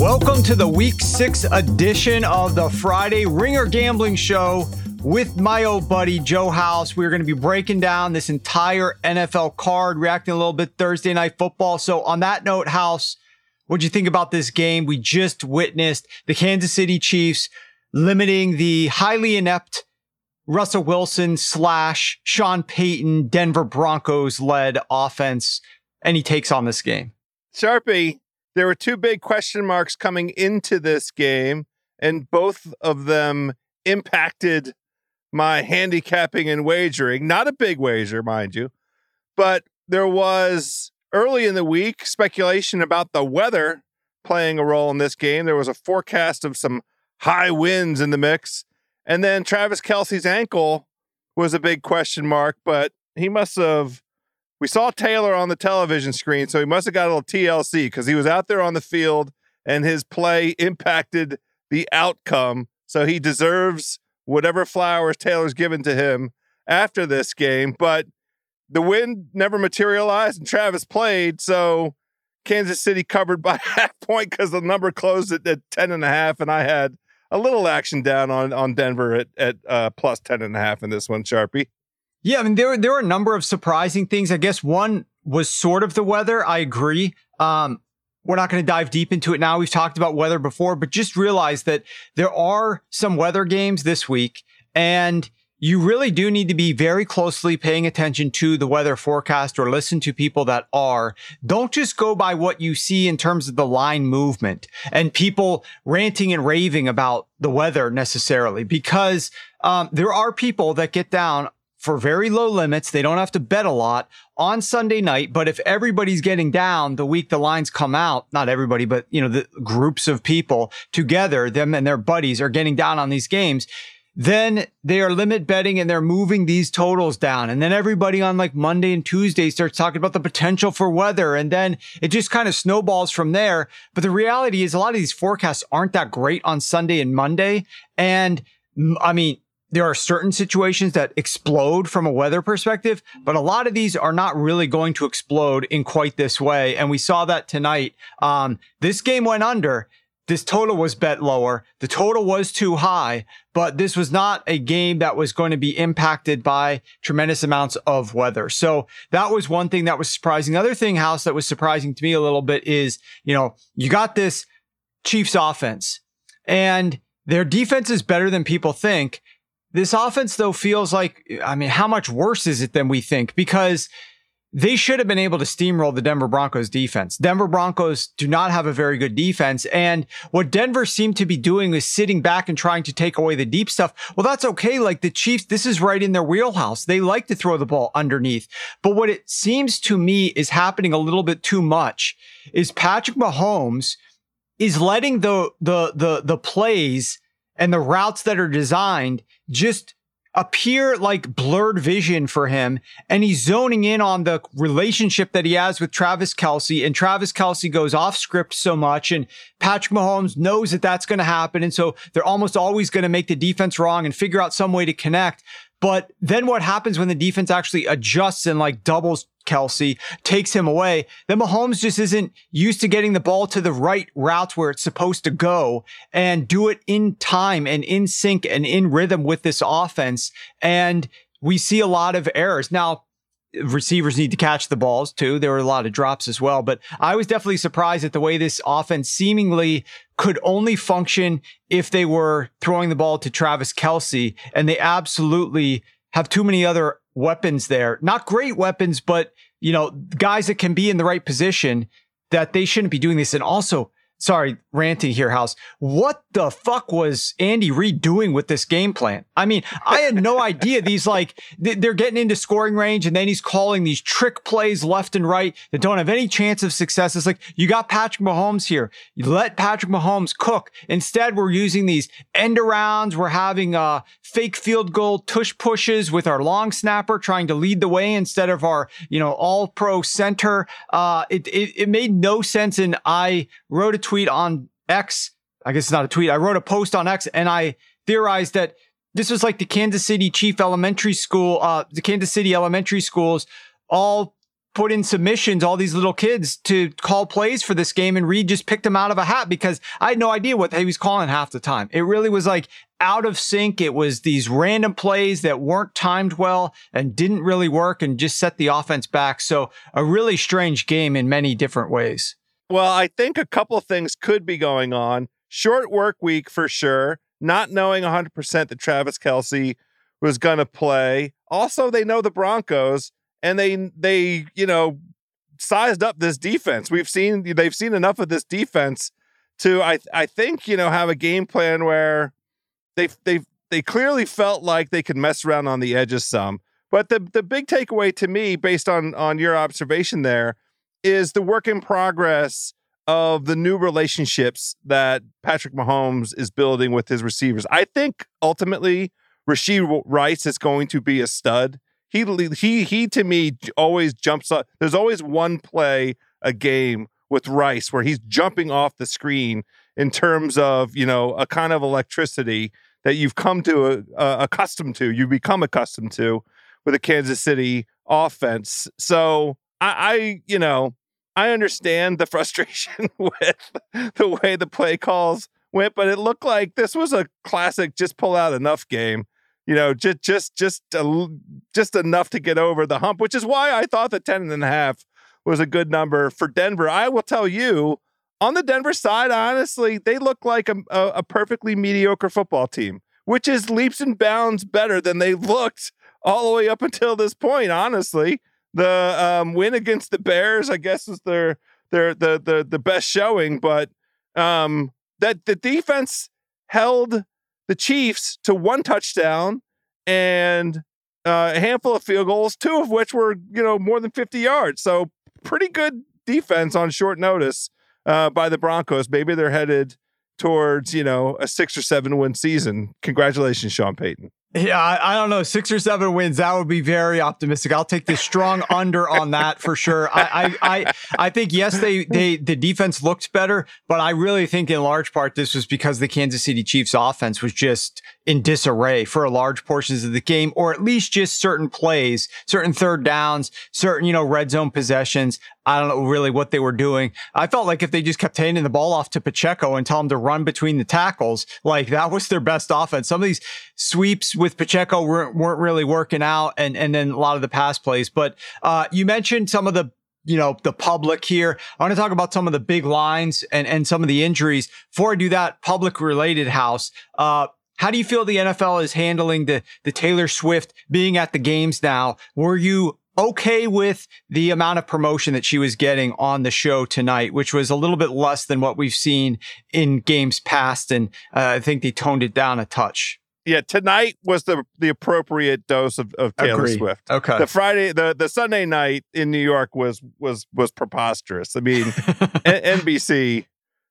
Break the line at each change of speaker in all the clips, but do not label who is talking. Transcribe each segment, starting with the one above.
Welcome to the week six edition of the Friday Ringer Gambling Show with my old buddy Joe House. We're going to be breaking down this entire NFL card, reacting a little bit Thursday night football. So on that note, House, what'd you think about this game? We just witnessed the Kansas City Chiefs limiting the highly inept Russell Wilson slash Sean Payton Denver Broncos led offense. Any takes on this game?
Sharpie, there were two big question marks coming into this game, and both of them impacted my handicapping and wagering. Not a big wager, mind you, but there was early in the week speculation about the weather playing a role in this game. There was a forecast of some high winds in the mix. And then Travis Kelce's ankle was a big question mark, but he must have. We saw Taylor on the television screen, so he must have got a little TLC because he was out there on the field and his play impacted the outcome. So he deserves whatever flowers Taylor's given to him after this game. But the win never materialized and Travis played. So Kansas City covered by half point because the number closed at, at 10 and a half. And I had a little action down on, on Denver at, at uh, plus 10 and a half in this one, Sharpie.
Yeah, I mean there there were a number of surprising things. I guess one was sort of the weather. I agree. Um, we're not going to dive deep into it now. We've talked about weather before, but just realize that there are some weather games this week, and you really do need to be very closely paying attention to the weather forecast or listen to people that are. Don't just go by what you see in terms of the line movement and people ranting and raving about the weather necessarily, because um, there are people that get down for very low limits. They don't have to bet a lot on Sunday night. But if everybody's getting down the week the lines come out, not everybody, but you know, the groups of people together, them and their buddies are getting down on these games. Then they are limit betting and they're moving these totals down. And then everybody on like Monday and Tuesday starts talking about the potential for weather. And then it just kind of snowballs from there. But the reality is a lot of these forecasts aren't that great on Sunday and Monday. And I mean, there are certain situations that explode from a weather perspective, but a lot of these are not really going to explode in quite this way. And we saw that tonight. Um, this game went under. This total was bet lower. The total was too high, but this was not a game that was going to be impacted by tremendous amounts of weather. So that was one thing that was surprising. The other thing, House, that was surprising to me a little bit is, you know, you got this Chiefs offense and their defense is better than people think. This offense, though, feels like, I mean, how much worse is it than we think? Because they should have been able to steamroll the Denver Broncos defense. Denver Broncos do not have a very good defense. And what Denver seemed to be doing is sitting back and trying to take away the deep stuff. Well, that's okay. Like the Chiefs, this is right in their wheelhouse. They like to throw the ball underneath. But what it seems to me is happening a little bit too much is Patrick Mahomes is letting the, the, the, the plays and the routes that are designed just appear like blurred vision for him. And he's zoning in on the relationship that he has with Travis Kelce. And Travis Kelce goes off script so much. And Patrick Mahomes knows that that's going to happen. And so they're almost always going to make the defense wrong and figure out some way to connect. But then what happens when the defense actually adjusts and like doubles Kelce, takes him away? Then Mahomes just isn't used to getting the ball to the right routes where it's supposed to go and do it in time and in sync and in rhythm with this offense. And we see a lot of errors. Now, receivers need to catch the balls too. There were a lot of drops as well, but I was definitely surprised at the way this offense seemingly could only function if they were throwing the ball to Travis Kelce. and they absolutely have too many other weapons there. Not great weapons, but you know, guys that can be in the right position that they shouldn't be doing this. And also, sorry, ranting here, House. What the fuck was Andy Reid doing with this game plan? I mean, I had no idea these like they're getting into scoring range and then he's calling these trick plays left and right that don't have any chance of success. It's like you got Patrick Mahomes here. You let Patrick Mahomes cook. Instead, we're using these end arounds. We're having uh fake field goal tush pushes with our long snapper trying to lead the way instead of our, you know, all pro center. Uh it, it it made no sense and I wrote a tweet on X. I guess it's not a tweet. I wrote a post on X and I theorized that this was like the Kansas City Chief Elementary School, uh, the Kansas City elementary schools all put in submissions, all these little kids to call plays for this game. And Reid just picked them out of a hat because I had no idea what he was calling half the time. It really was like out of sync. It was these random plays that weren't timed well and didn't really work and just set the offense back. So a really strange game in many different ways.
Well, I think a couple things could be going on. Short work week for sure. Not knowing 100% that Travis Kelce was going to play. Also, they know the Broncos and they they, you know, sized up this defense. We've seen they've seen enough of this defense to I I think, you know, have a game plan where they they they clearly felt like they could mess around on the edges some. But the the big takeaway to me based on on your observation there is the work in progress of the new relationships that Patrick Mahomes is building with his receivers. I think ultimately Rashee Rice is going to be a stud. He he he to me always jumps up. There's always one play a game with Rice where he's jumping off the screen in terms of you know a kind of electricity that you've come to uh, accustomed to. You become accustomed to with a Kansas City offense. So I, I you know, I understand the frustration with the way the play calls went, but it looked like this was a classic just pull out enough game. You know, just just just just enough to get over the hump, which is why I thought the 10 and a half was a good number for Denver. I will tell you, on the Denver side, honestly, they look like a, a, a perfectly mediocre football team, which is leaps and bounds better than they looked all the way up until this point, honestly. The um, win against the Bears, I guess, is their their the the the best showing, but um, that the defense held the Chiefs to one touchdown and uh, a handful of field goals, two of which were you know more than fifty yards. So pretty good defense on short notice uh, by the Broncos. Maybe they're headed towards you know a six or seven win season. Congratulations, Sean Payton.
Yeah, I, I, don't know. Six or seven wins, that would be very optimistic. I'll take the strong under on that for sure. I, I, I, I, think yes, they, they, the defense looked better, but I really think in large part this was because the Kansas City Chiefs offense was just in disarray for large portions of the game, or at least just certain plays, certain third downs, certain, you know, red zone possessions. I don't know really what they were doing. I felt like if they just kept handing the ball off to Pacheco and tell him to run between the tackles, like that was their best offense. Some of these sweeps with Pacheco weren't, weren't really working out and, and then a lot of the pass plays. But, uh, you mentioned some of the, you know, the public here. I want to talk about some of the big lines and, and some of the injuries. Before I do that, public related house, uh, how do you feel the NFL is handling the the Taylor Swift being at the games now? Were you okay with the amount of promotion that she was getting on the show tonight, which was a little bit less than what we've seen in games past, and uh, I think they toned it down a touch
yeah, tonight was the the appropriate dose of, of Taylor
Agreed.
Swift.
Okay.
The Friday, the the Sunday night in New York was was was preposterous. I mean, NBC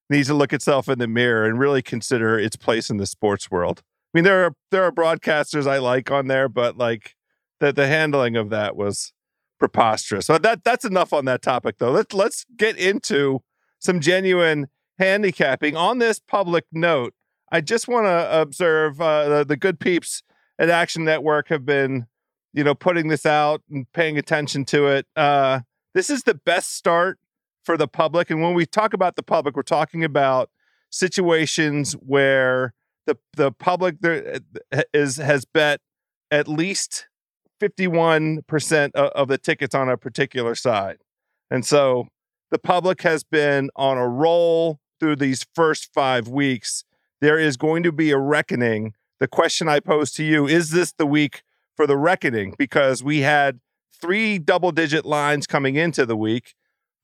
needs to look itself in the mirror and really consider its place in the sports world. I mean, there are there are broadcasters I like on there, but like the the handling of that was preposterous. So that that's enough on that topic, though. Let's let's get into some genuine handicapping on this public note. I just want to observe uh, the, the good peeps at Action Network have been, you know, putting this out and paying attention to it. Uh, this is the best start for the public, and when we talk about the public, we're talking about situations where the the public there uh, has bet at least 51% of the tickets on a particular side. And so the public has been on a roll through these first 5 weeks. There is going to be a reckoning. The question I pose to you is this the week for the reckoning because we had three double digit lines coming into the week.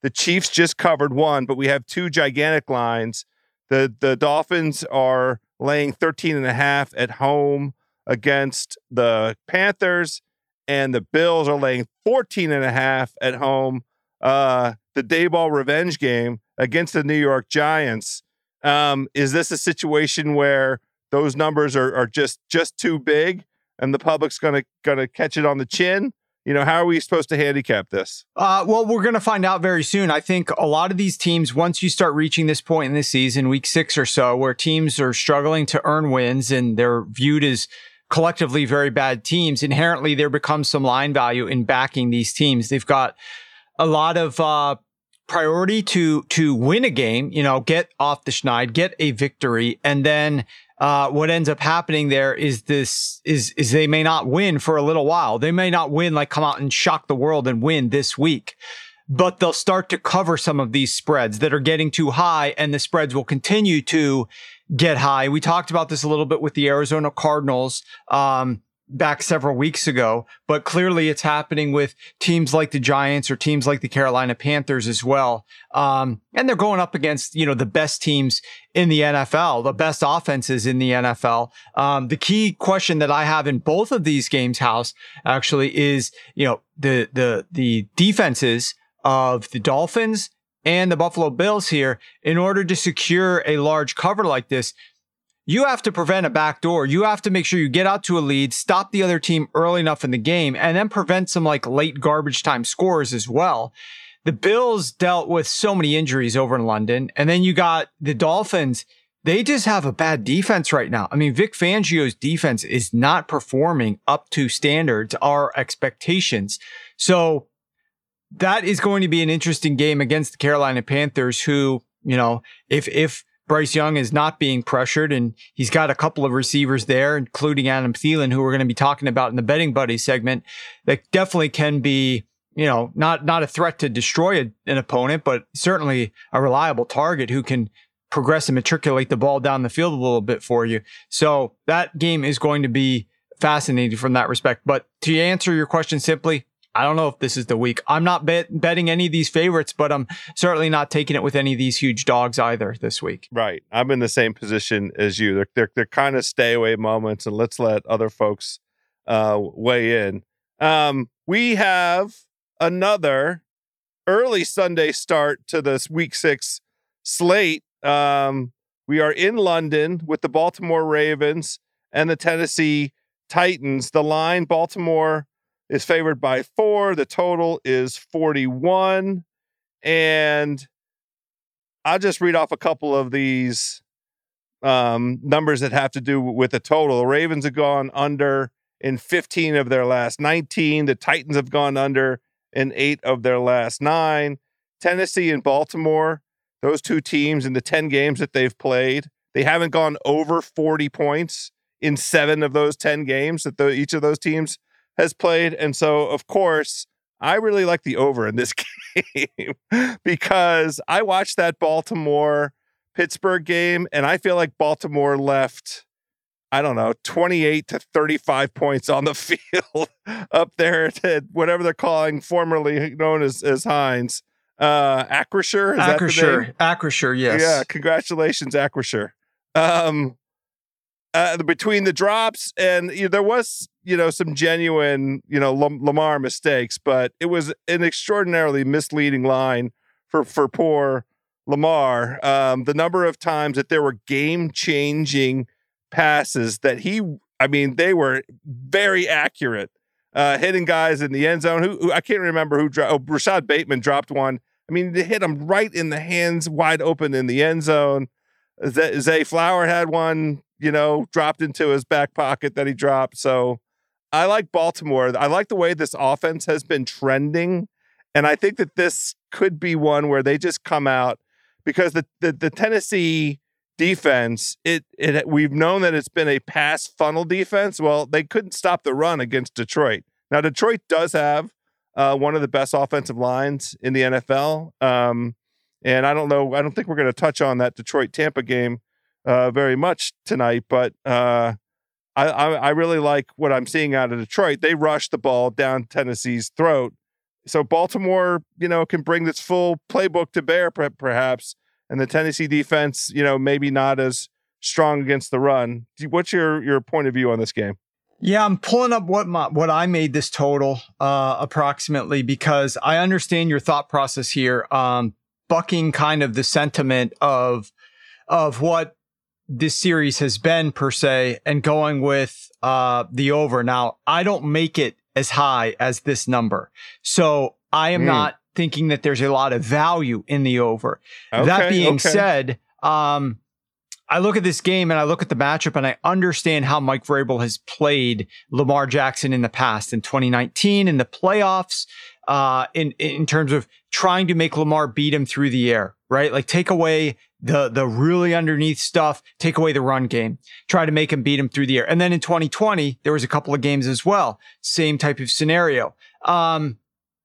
The Chiefs just covered one, but we have two gigantic lines. The the Dolphins are laying 13 and a half at home against the Panthers and the Bills are laying 14 and a half at home. Uh, the Daboll revenge game against the New York Giants. Um, is this a situation where those numbers are, are just just too big and the public's gonna gonna catch it on the chin? You know, how are we supposed to handicap this?
Uh, well, we're going to find out very soon. I think a lot of these teams, once you start reaching this point in the season, week six or so, where teams are struggling to earn wins and they're viewed as collectively very bad teams, inherently there becomes some line value in backing these teams. They've got a lot of uh, priority to to win a game, you know, get off the schneid, get a victory, and then uh, what ends up happening there is this is is they may not win for a little while. They may not win like come out and shock the world and win this week. But they'll start to cover some of these spreads that are getting too high, and the spreads will continue to get high. We talked about this a little bit with the Arizona Cardinals um, back several weeks ago, but clearly it's happening with teams like the Giants or teams like the Carolina Panthers as well. Um, and they're going up against, you know, the best teams in the NFL, the best offenses in the NFL. Um, the key question that I have in both of these games, House, actually is, you know, the, the, the defenses of the Dolphins and the Buffalo Bills here, in order to secure a large cover like this, you have to prevent a backdoor. You have to make sure you get out to a lead, stop the other team early enough in the game, and then prevent some like late garbage time scores as well. The Bills dealt with so many injuries over in London, and then you got the Dolphins. They just have a bad defense right now. I mean, Vic Fangio's defense is not performing up to standards, our expectations. So that is going to be an interesting game against the Carolina Panthers, who, you know, if, if Bryce Young is not being pressured and he's got a couple of receivers there, including Adam Thielen, who we're going to be talking about in the betting buddy segment, that definitely can be, you know, not, not a threat to destroy a, an opponent, but certainly a reliable target who can progress and matriculate the ball down the field a little bit for you. So that game is going to be fascinating from that respect. But to answer your question simply, I don't know if this is the week. I'm not bet- betting any of these favorites, but I'm certainly not taking it with any of these huge dogs either this week.
Right. I'm in the same position as you. They're they're, they're kind of stay away moments, and let's let other folks uh, weigh in. Um, we have another early Sunday start to this Week Six slate. Um, we are in London with the Baltimore Ravens and the Tennessee Titans. The line Baltimore is favored by four. The total is 41. And I'll just read off a couple of these um, numbers that have to do with the total. The Ravens have gone under in 15 of their last 19. The Titans have gone under in eight of their last nine. Tennessee and Baltimore, those two teams in the 10 games that they've played, they haven't gone over 40 points in seven of those 10 games that the, each of those teams has played. And so, of course, I really like the over in this game because I watched that Baltimore Pittsburgh game and I feel like Baltimore left, I don't know, 28 to 35 points on the field up there at whatever they're calling, formerly known as, as Heinz. Uh, Acrisure?
Is Acrisure. Acrisure, yes.
Yeah, congratulations, Acrisure. Um, uh, between the drops and you know, there was you know some genuine you know Lamar mistakes, but it was an extraordinarily misleading line for for poor Lamar. Um, the number of times that there were game changing passes that he, I mean, they were very accurate, uh, hitting guys in the end zone. Who, who I can't remember who dropped. Oh, Rashod Bateman dropped one. I mean, they hit him right in the hands, wide open in the end zone. Zay Flower had one, you know, dropped into his back pocket that he dropped. So I like Baltimore. I like the way this offense has been trending. And I think that this could be one where they just come out because the, the, the Tennessee defense, it it we've known that it's been a pass funnel defense. Well, they couldn't stop the run against Detroit. Now Detroit does have uh, one of the best offensive lines in the NFL. Um, and I don't know, I don't think we're going to touch on that Detroit Tampa game uh, very much tonight, but uh, I, I, I really like what I'm seeing out of Detroit. They rushed the ball down Tennessee's throat. So Baltimore, you know, can bring this full playbook to bear, perhaps and the Tennessee defense, you know, maybe not as strong against the run. What's your your point of view on this game?
Yeah, I'm pulling up what my, what I made this total uh, approximately because I understand your thought process here, um, bucking kind of the sentiment of of what this series has been per se, and going with uh, the over. Now, I don't make it as high as this number, so I am mm. not thinking that there's a lot of value in the over. Okay, that being okay. said, um, I look at this game and I look at the matchup and I understand how Mike Vrabel has played Lamar Jackson in the past in 2019 in the playoffs, uh, in, in terms of trying to make Lamar beat him through the air, right? Like take away the, the really underneath stuff, take away the run game, try to make him beat him through the air. And then in 2020, there was a couple of games as well. Same type of scenario. Um,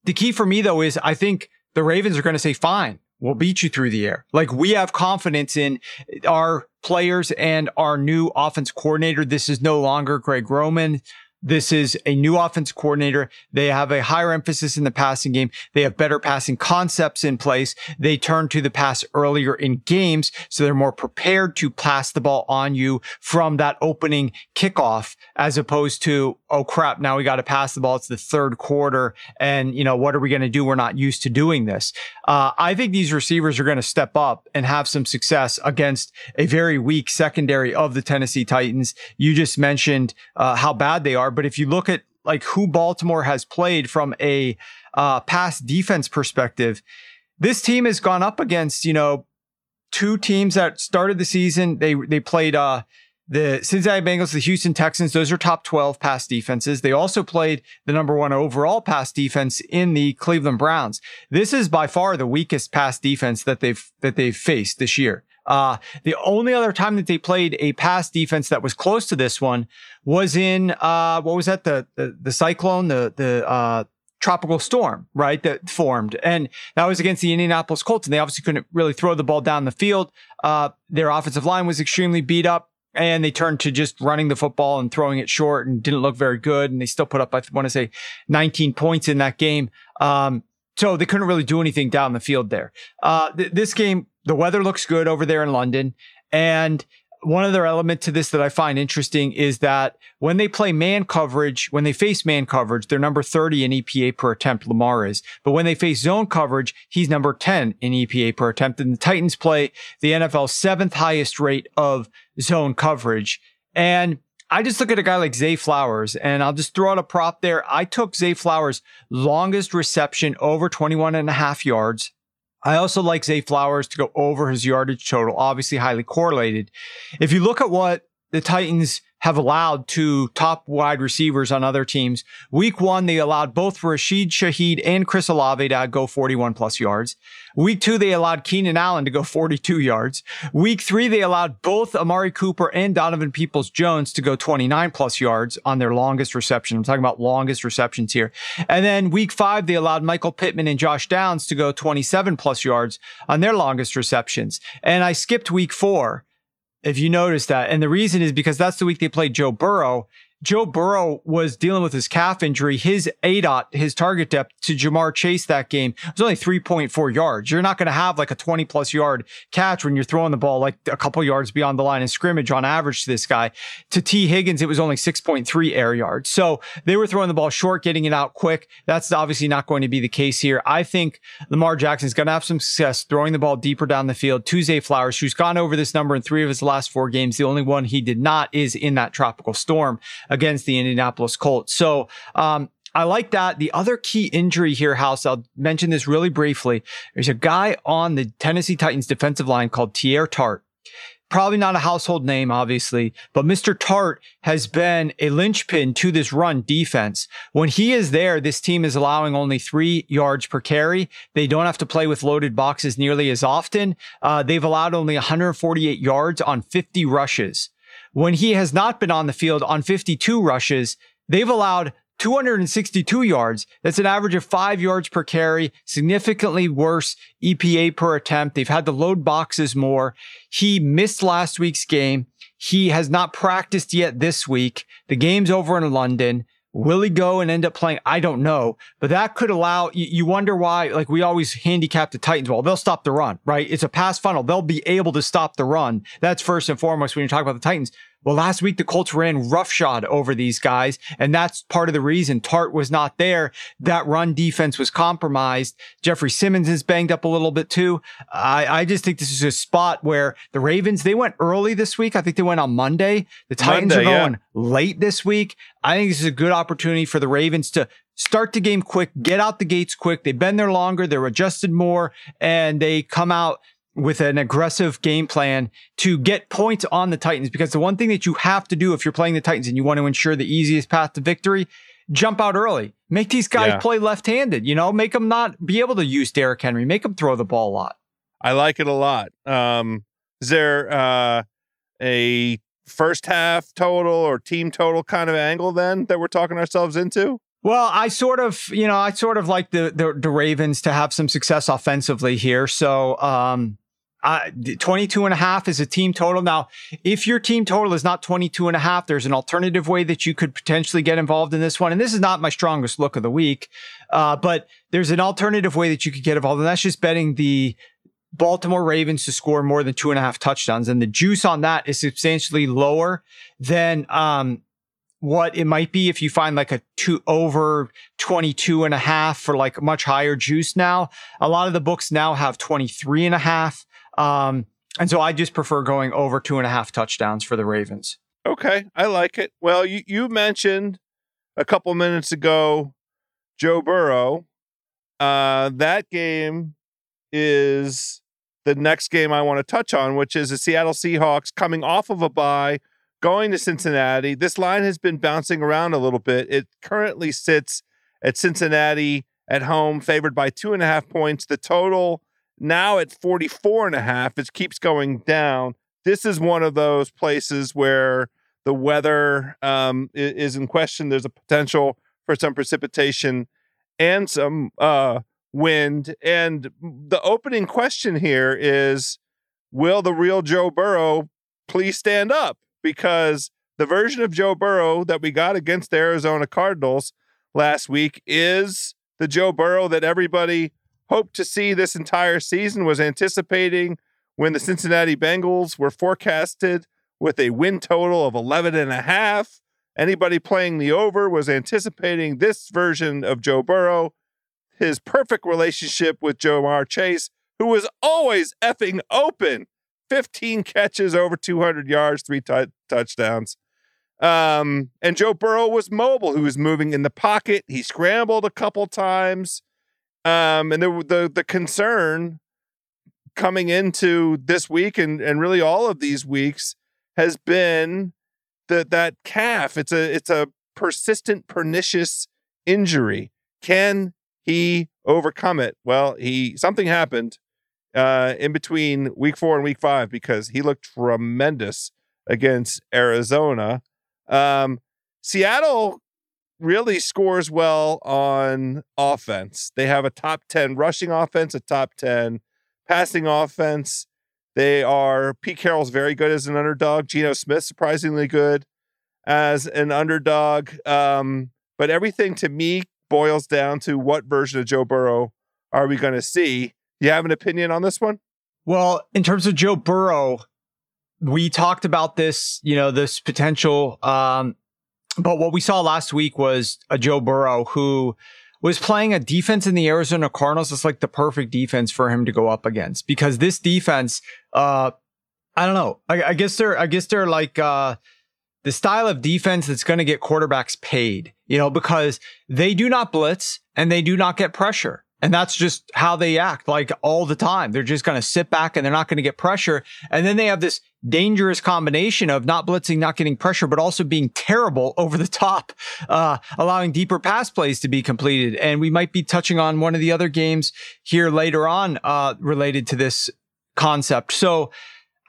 the key for me though is I think the Ravens are going to say, fine, we'll beat you through the air. Like we have confidence in our players and our new offense coordinator. This is no longer Greg Roman. This is a new offense coordinator. They have a higher emphasis in the passing game. They have better passing concepts in place. They turn to the pass earlier in games. So they're more prepared to pass the ball on you from that opening kickoff as opposed to, oh crap, now we got to pass the ball. It's the third quarter. And, you know, what are we going to do? We're not used to doing this. Uh, I think these receivers are going to step up and have some success against a very weak secondary of the Tennessee Titans. You just mentioned uh, how bad they are but if you look at like who Baltimore has played from a uh, pass defense perspective, this team has gone up against you know two teams that started the season. They they played uh, the Cincinnati Bengals, the Houston Texans. Those are top twelve pass defenses. They also played the number one overall pass defense in the Cleveland Browns. This is by far the weakest pass defense that they've that they've faced this year. Uh, the only other time that they played a pass defense that was close to this one was in uh, what was that the the, the cyclone the the uh, tropical storm right that formed and that was against the Indianapolis Colts and they obviously couldn't really throw the ball down the field. Uh, their offensive line was extremely beat up and they turned to just running the football and throwing it short and didn't look very good and they still put up I want to say 19 points in that game. Um, so they couldn't really do anything down the field there. Uh, th- this game the weather looks good over there in London. And one other element to this that I find interesting is that when they play man coverage, when they face man coverage, they're number 30 in EPA per attempt, Lamar is. But when they face zone coverage, he's number 10 in EPA per attempt. And the Titans play the NFL's seventh highest rate of zone coverage. And I just look at a guy like Zay Flowers and I'll just throw out a prop there. I took Zay Flowers longest reception over 21 and a half yards I also like Zay Flowers to go over his yardage total, obviously highly correlated. If you look at what the Titans have allowed to top wide receivers on other teams. Week one, they allowed both Rashid Shaheed and Chris Olave to go 41 plus yards. Week two, they allowed Keenan Allen to go 42 yards. Week three, they allowed both Amari Cooper and Donovan Peoples Jones to go 29 plus yards on their longest reception. I'm talking about longest receptions here. And then week five, they allowed Michael Pittman and Josh Downs to go 27 plus yards on their longest receptions. And I skipped week four if you notice that. And the reason is because that's the week they played Joe Burrow. Joe Burrow was dealing with his calf injury. His ADOT, his target depth to Ja'Marr Chase that game was only 3.4 yards. You're not going to have like a 20 plus yard catch when you're throwing the ball like a couple yards beyond the line of scrimmage on average to this guy. To Tee Higgins, it was only 6.3 air yards. So they were throwing the ball short, getting it out quick. That's obviously not going to be the case here. I think Lamar Jackson is going to have some success throwing the ball deeper down the field Zay Flowers, who's gone over this number in three of his last four games. The only one he did not is in that tropical storm against the Indianapolis Colts. So, um, I like that. The other key injury here, House, I'll mention this really briefly. There's a guy on the Tennessee Titans defensive line called Teair Tart probably not a household name, obviously, but Mr. Tart has been a linchpin to this run defense. When he is there, this team is allowing only three yards per carry. They don't have to play with loaded boxes nearly as often. Uh, they've allowed only 148 yards on 50 rushes. When he has not been on the field on 52 rushes, they've allowed 262 yards. That's an average of five yards per carry, significantly worse EPA per attempt. They've had to load boxes more. He missed last week's game. He has not practiced yet this week. The game's over in London. Will he go and end up playing? I don't know, but that could allow you wonder why, like we always handicap the Titans. Well, they'll stop the run, right? It's a pass funnel. They'll be able to stop the run. That's first and foremost when you talk about the Titans. Well, last week the Colts ran roughshod over these guys, and that's part of the reason Tart was not there. That run defense was compromised. Jeffrey Simmons is banged up a little bit too. I, I just think this is a spot where the Ravens, they went early this week. I think they went on Monday. The Titans Monday, are going yeah. late this week. I think this is a good opportunity for the Ravens to start the game quick, get out the gates quick. They've been there longer. They're adjusted more and they come out with an aggressive game plan to get points on the Titans. Because the one thing that you have to do if you're playing the Titans and you want to ensure the easiest path to victory, jump out early. Make these guys yeah. play left handed, you know, make them not be able to use Derrick Henry, make them throw the ball a lot.
I like it a lot. Um, is there uh, a first half total or team total kind of angle then that we're talking ourselves into?
Well, I sort of, you know, I sort of like the, the, the Ravens to have some success offensively here. So, um, uh, 22 and a half is a team total. Now, if your team total is not 22 and a half, there's an alternative way that you could potentially get involved in this one. And this is not my strongest look of the week. Uh, but there's an alternative way that you could get involved. And that's just betting the Baltimore Ravens to score more than two and a half touchdowns. And the juice on that is substantially lower than, um, what it might be if you find like a two over 22 and a half for like much higher juice now. A lot of the books now have 23 and a half. Um, and so I just prefer going over two and a half touchdowns for the Ravens.
Okay, I like it. Well, you, you mentioned a couple minutes ago Joe Burrow. Uh, that game is the next game I want to touch on, which is the Seattle Seahawks coming off of a bye, going to Cincinnati. This line has been bouncing around a little bit. It currently sits at Cincinnati at home, favored by two and a half points. The total now it's 44 and a half, it keeps going down. This is one of those places where the weather um, is in question. There's a potential for some precipitation and some uh, wind. And the opening question here is Will the real Joe Burrow please stand up? Because the version of Joe Burrow that we got against the Arizona Cardinals last week is the Joe Burrow that everybody hoped to see this entire season, was anticipating when the Cincinnati Bengals were forecasted with a win total of 11 and a half. Anybody playing the over was anticipating this version of Joe Burrow, his perfect relationship with Ja'Marr Chase, who was always effing open. 15 catches, over 200 yards, three t- touchdowns. Um, and Joe Burrow was mobile, who was moving in the pocket. He scrambled a couple times. Um, and the, the the concern coming into this week and and really all of these weeks has been that that calf. It's a it's a persistent pernicious injury. Can he overcome it? Well, he something happened uh, in between week four and week five because he looked tremendous against Arizona. Um, Seattle really scores well on offense. They have a top 10 rushing offense, a top 10 passing offense. They are Pete Carroll's very good as an underdog. Geno Smith surprisingly good. as an underdog. Um, but everything to me boils down to what version of Joe Burrow are we going to see? You have an opinion on this one?
Well, in terms of Joe Burrow, we talked about this, you know, this potential. Um, but what we saw last week was a Joe Burrow who was playing a defense in the Arizona Cardinals. It's like the perfect defense for him to go up against because this defense, uh, I don't know. I, I guess they're, I guess they're like, uh, the style of defense that's going to get quarterbacks paid, you know, because they do not blitz and they do not get pressure. And that's just how they act like all the time. They're just going to sit back and they're not going to get pressure. And then they have this dangerous combination of not blitzing, not getting pressure, but also being terrible over the top, uh, allowing deeper pass plays to be completed. And we might be touching on one of the other games here later on, uh, related to this concept. So,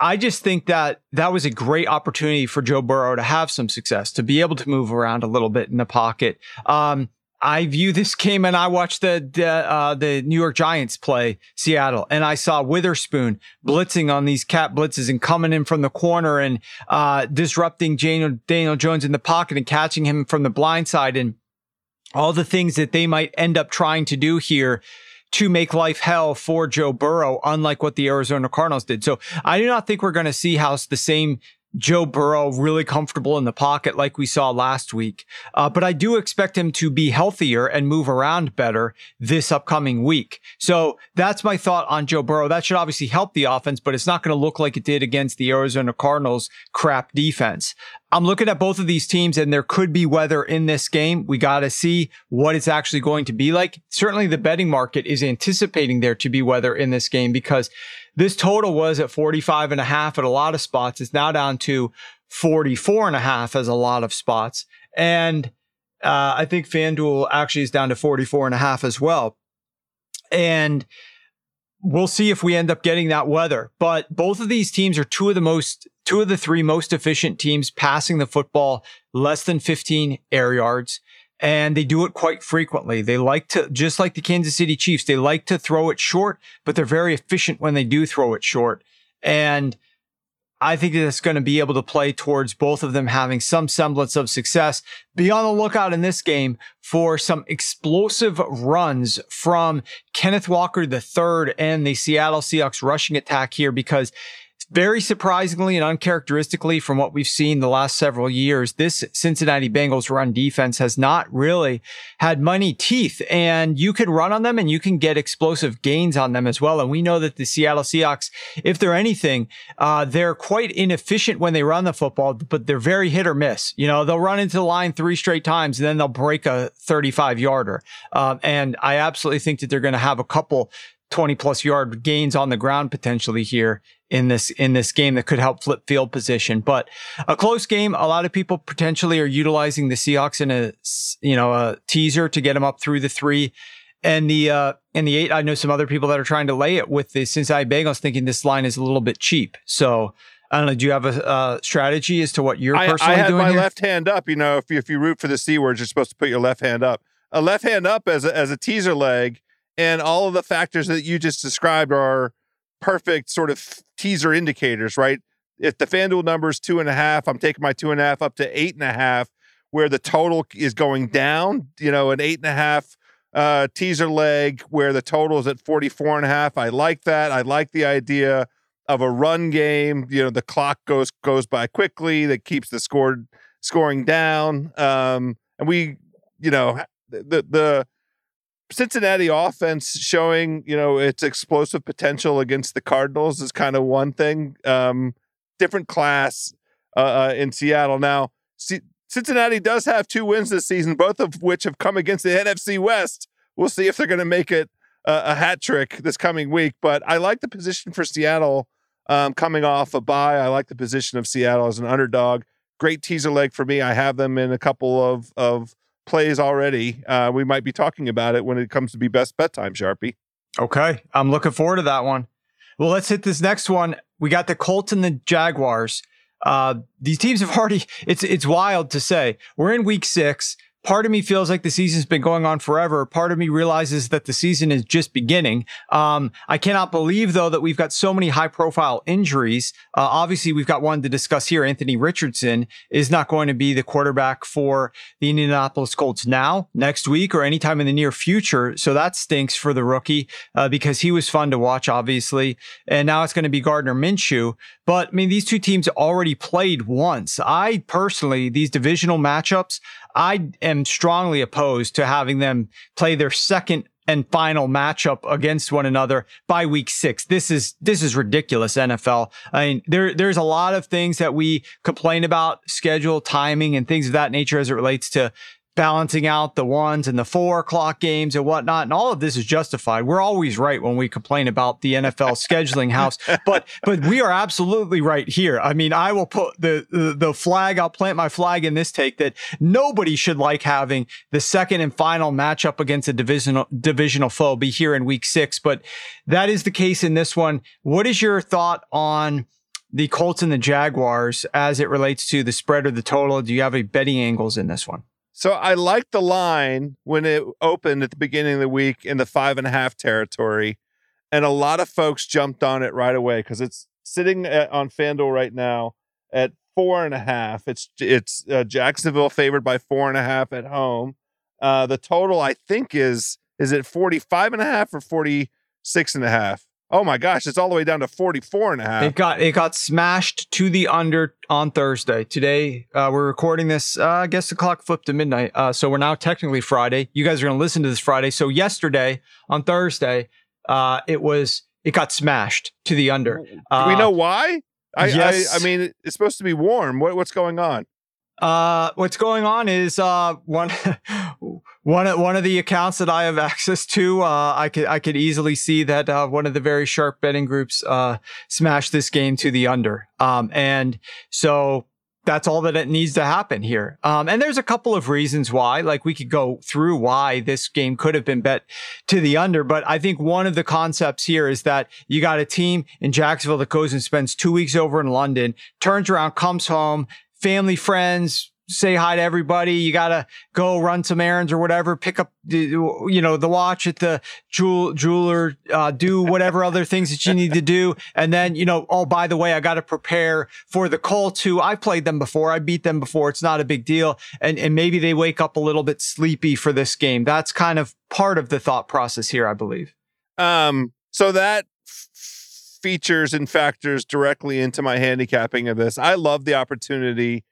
I just think that that was a great opportunity for Joe Burrow to have some success, to be able to move around a little bit in the pocket. Um, I view this game and I watched the the, uh, the New York Giants play Seattle, and I saw Witherspoon blitzing on these cat blitzes and coming in from the corner and uh, disrupting Daniel, Daniel Jones in the pocket and catching him from the blind side and all the things that they might end up trying to do here to make life hell for Joe Burrow, unlike what the Arizona Cardinals did. So I do not think we're going to see how the same Joe Burrow really comfortable in the pocket like we saw last week. Uh, but I do expect him to be healthier and move around better this upcoming week. So that's my thought on Joe Burrow. That should obviously help the offense, but it's not going to look like it did against the Arizona Cardinals crap defense. I'm looking at both of these teams and there could be weather in this game. We got to see what it's actually going to be like. Certainly the betting market is anticipating there to be weather in this game because this total was at 45 and a half at a lot of spots. It's now down to 44 and a half as a lot of spots. And uh, I think FanDuel actually is down to 44 and a half as well. And we'll see if we end up getting that weather. But both of these teams are two of the most, two of the three most efficient teams passing the football less than 15 air yards and they do it quite frequently. They like to, just like the Kansas City Chiefs, they like to throw it short, but they're very efficient when they do throw it short. And I think that's going to be able to play towards both of them having some semblance of success. Be on the lookout in this game for some explosive runs from Kenneth Walker III and the Seattle Seahawks rushing attack here because very surprisingly and uncharacteristically from what we've seen the last several years, this Cincinnati Bengals run defense has not really had money teeth and you can run on them and you can get explosive gains on them as well. And we know that the Seattle Seahawks, if they're anything, uh, they're quite inefficient when they run the football, but they're very hit or miss. You know, they'll run into the line three straight times and then they'll break a 35 yarder. Um, and I absolutely think that they're going to have a couple 20 plus yard gains on the ground potentially here in this in this game that could help flip field position. But a close game. A lot of people potentially are utilizing the Seahawks in a you know a teaser to get them up through the three. And the uh and the eight, I know some other people that are trying to lay it with the Cincinnati Bengals, thinking this line is a little bit cheap. So I don't know. Do you have a uh, strategy as to what you're personally
I, I had
doing?
my
here?
left hand up. You know, if you, if you root for the C words, you're supposed to put your left hand up. A left hand up as a, as a teaser leg, and all of the factors that you just described are perfect sort of teaser indicators, right? If the FanDuel number is two and a half, I'm taking my two and a half up to eight and a half, where the total is going down, you know, an eight and a half uh, teaser leg where the total is at 44 and a half. I like that. I like the idea of a run game. You know, the clock goes goes by quickly that keeps the score scoring down. Um, and we, you know, the the Cincinnati offense showing, you know, its explosive potential against the Cardinals is kind of one thing. Um, different class uh, uh, in Seattle. Now, C- Cincinnati does have two wins this season, both of which have come against the NFC West. We'll see if they're going to make it uh, a hat trick this coming week. But I like the position for Seattle um, coming off a bye. I like the position of Seattle as an underdog. Great teaser leg for me. I have them in a couple of of plays already. Uh, we might be talking about it when it comes to be best bet time, Sharpie.
Okay. I'm looking forward to that one. Well, let's hit this next one. We got the Colts and the Jaguars. Uh, these teams have already, it's, it's wild to say. We're in week six. Part of me feels like the season's been going on forever. Part of me realizes that the season is just beginning. Um, I cannot believe though that we've got so many high profile injuries. Uh, obviously we've got one to discuss here. Anthony Richardson is not going to be the quarterback for the Indianapolis Colts now, next week, or anytime in the near future. So that stinks for the rookie, uh, because he was fun to watch, obviously. And now it's going to be Gardner Minshew. But I mean, these two teams already played once. I personally, these divisional matchups, I am strongly opposed to having them play their second and final matchup against one another by week six. This is this is ridiculous, NFL. I mean, there there's a lot of things that we complain about, schedule, timing, and things of that nature as it relates to balancing out the ones and the four o'clock games and whatnot. And all of this is justified. We're always right when we complain about the NFL scheduling house, but, but we are absolutely right here. I mean, I will put the, the, the, flag, I'll plant my flag in this take that nobody should like having the second and final matchup against a divisional, divisional foe be here in week six. But that is the case in this one. What is your thought on the Colts and the Jaguars as it relates to the spread or the total? Do you have any betting angles in this one?
So I liked the line when it opened at the beginning of the week in the five and a half territory. And a lot of folks jumped on it right away because it's sitting at, on FanDuel right now at four and a half. It's it's uh, Jacksonville favored by four and a half at home. Uh, the total I think is is it 45 and a half or 46 and a half? Oh my gosh, it's all the way down to 44 and a half.
It got it got smashed to the under on Thursday. Today, uh, we're recording this. Uh, I guess the clock flipped to midnight. Uh, so we're now technically Friday. You guys are going to listen to this Friday. So yesterday on Thursday, uh, it was it got smashed to the under.
Do we know uh, why? I, yes. I, I mean, it's supposed to be warm. What, what's going on?
Uh, what's going on is uh, one one of one of the accounts that I have access to. Uh, I could I could easily see that uh, one of the very sharp betting groups uh, smashed this game to the under. Um, and so that's all that it needs to happen here. Um, and there's a couple of reasons why, like we could go through why this game could have been bet to the under. But I think one of the concepts here is that you got a team in Jacksonville that goes and spends two weeks over in London, turns around, comes home, family, friends, say hi to everybody. You got to go run some errands or whatever, pick up, you know, the watch at the jewel, jeweler, uh, do whatever other things that you need to do. And then, you know, oh, by the way, I got to prepare for the Colts who I've played them before. I beat them before. It's not a big deal. And, and maybe they wake up a little bit sleepy for this game. That's kind of part of the thought process here, I believe.
Um, so that features and factors directly into my handicapping of this. I love the opportunity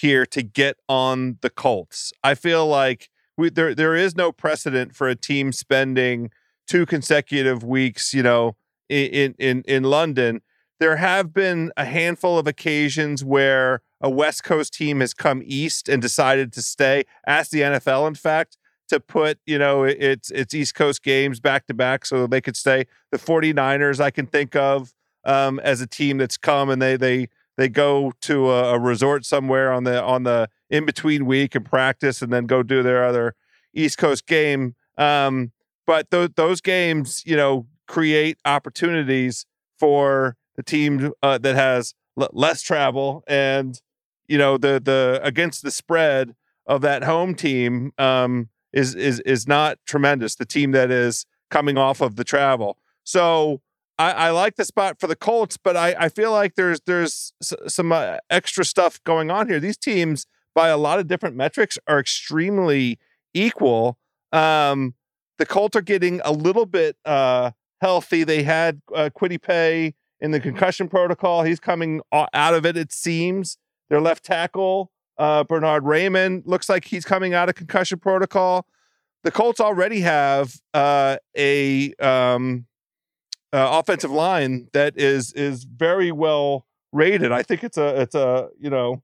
here to get on the Colts. I feel like we, there there is no precedent for a team spending two consecutive weeks, you know, in in in London. There have been a handful of occasions where a West Coast team has come east and decided to stay. Ask the NFL, in fact, to put, you know, its its East Coast games back to back so they could stay. The 49ers I can think of um, as a team that's come and they they they go to a, a resort somewhere on the on the in between week and practice, and then go do their other East Coast game. Um, but th- those games, you know, create opportunities for the team uh, that has l- less travel and you know the the against the spread of that home team um, is is is not tremendous. The team that is coming off of the travel. So I, I, like the spot for the Colts, but I, I feel like there's there's some uh, extra stuff going on here. These teams, by a lot of different metrics, are extremely equal. Um, the Colts are getting a little bit uh, healthy. They had uh, Kwity Paye in the concussion protocol. He's coming out of it. It seems their left tackle uh, Bernhard Raimann looks like he's coming out of concussion protocol. The Colts already have uh, a um, uh, offensive line that is is very well rated. I think it's a it's a you know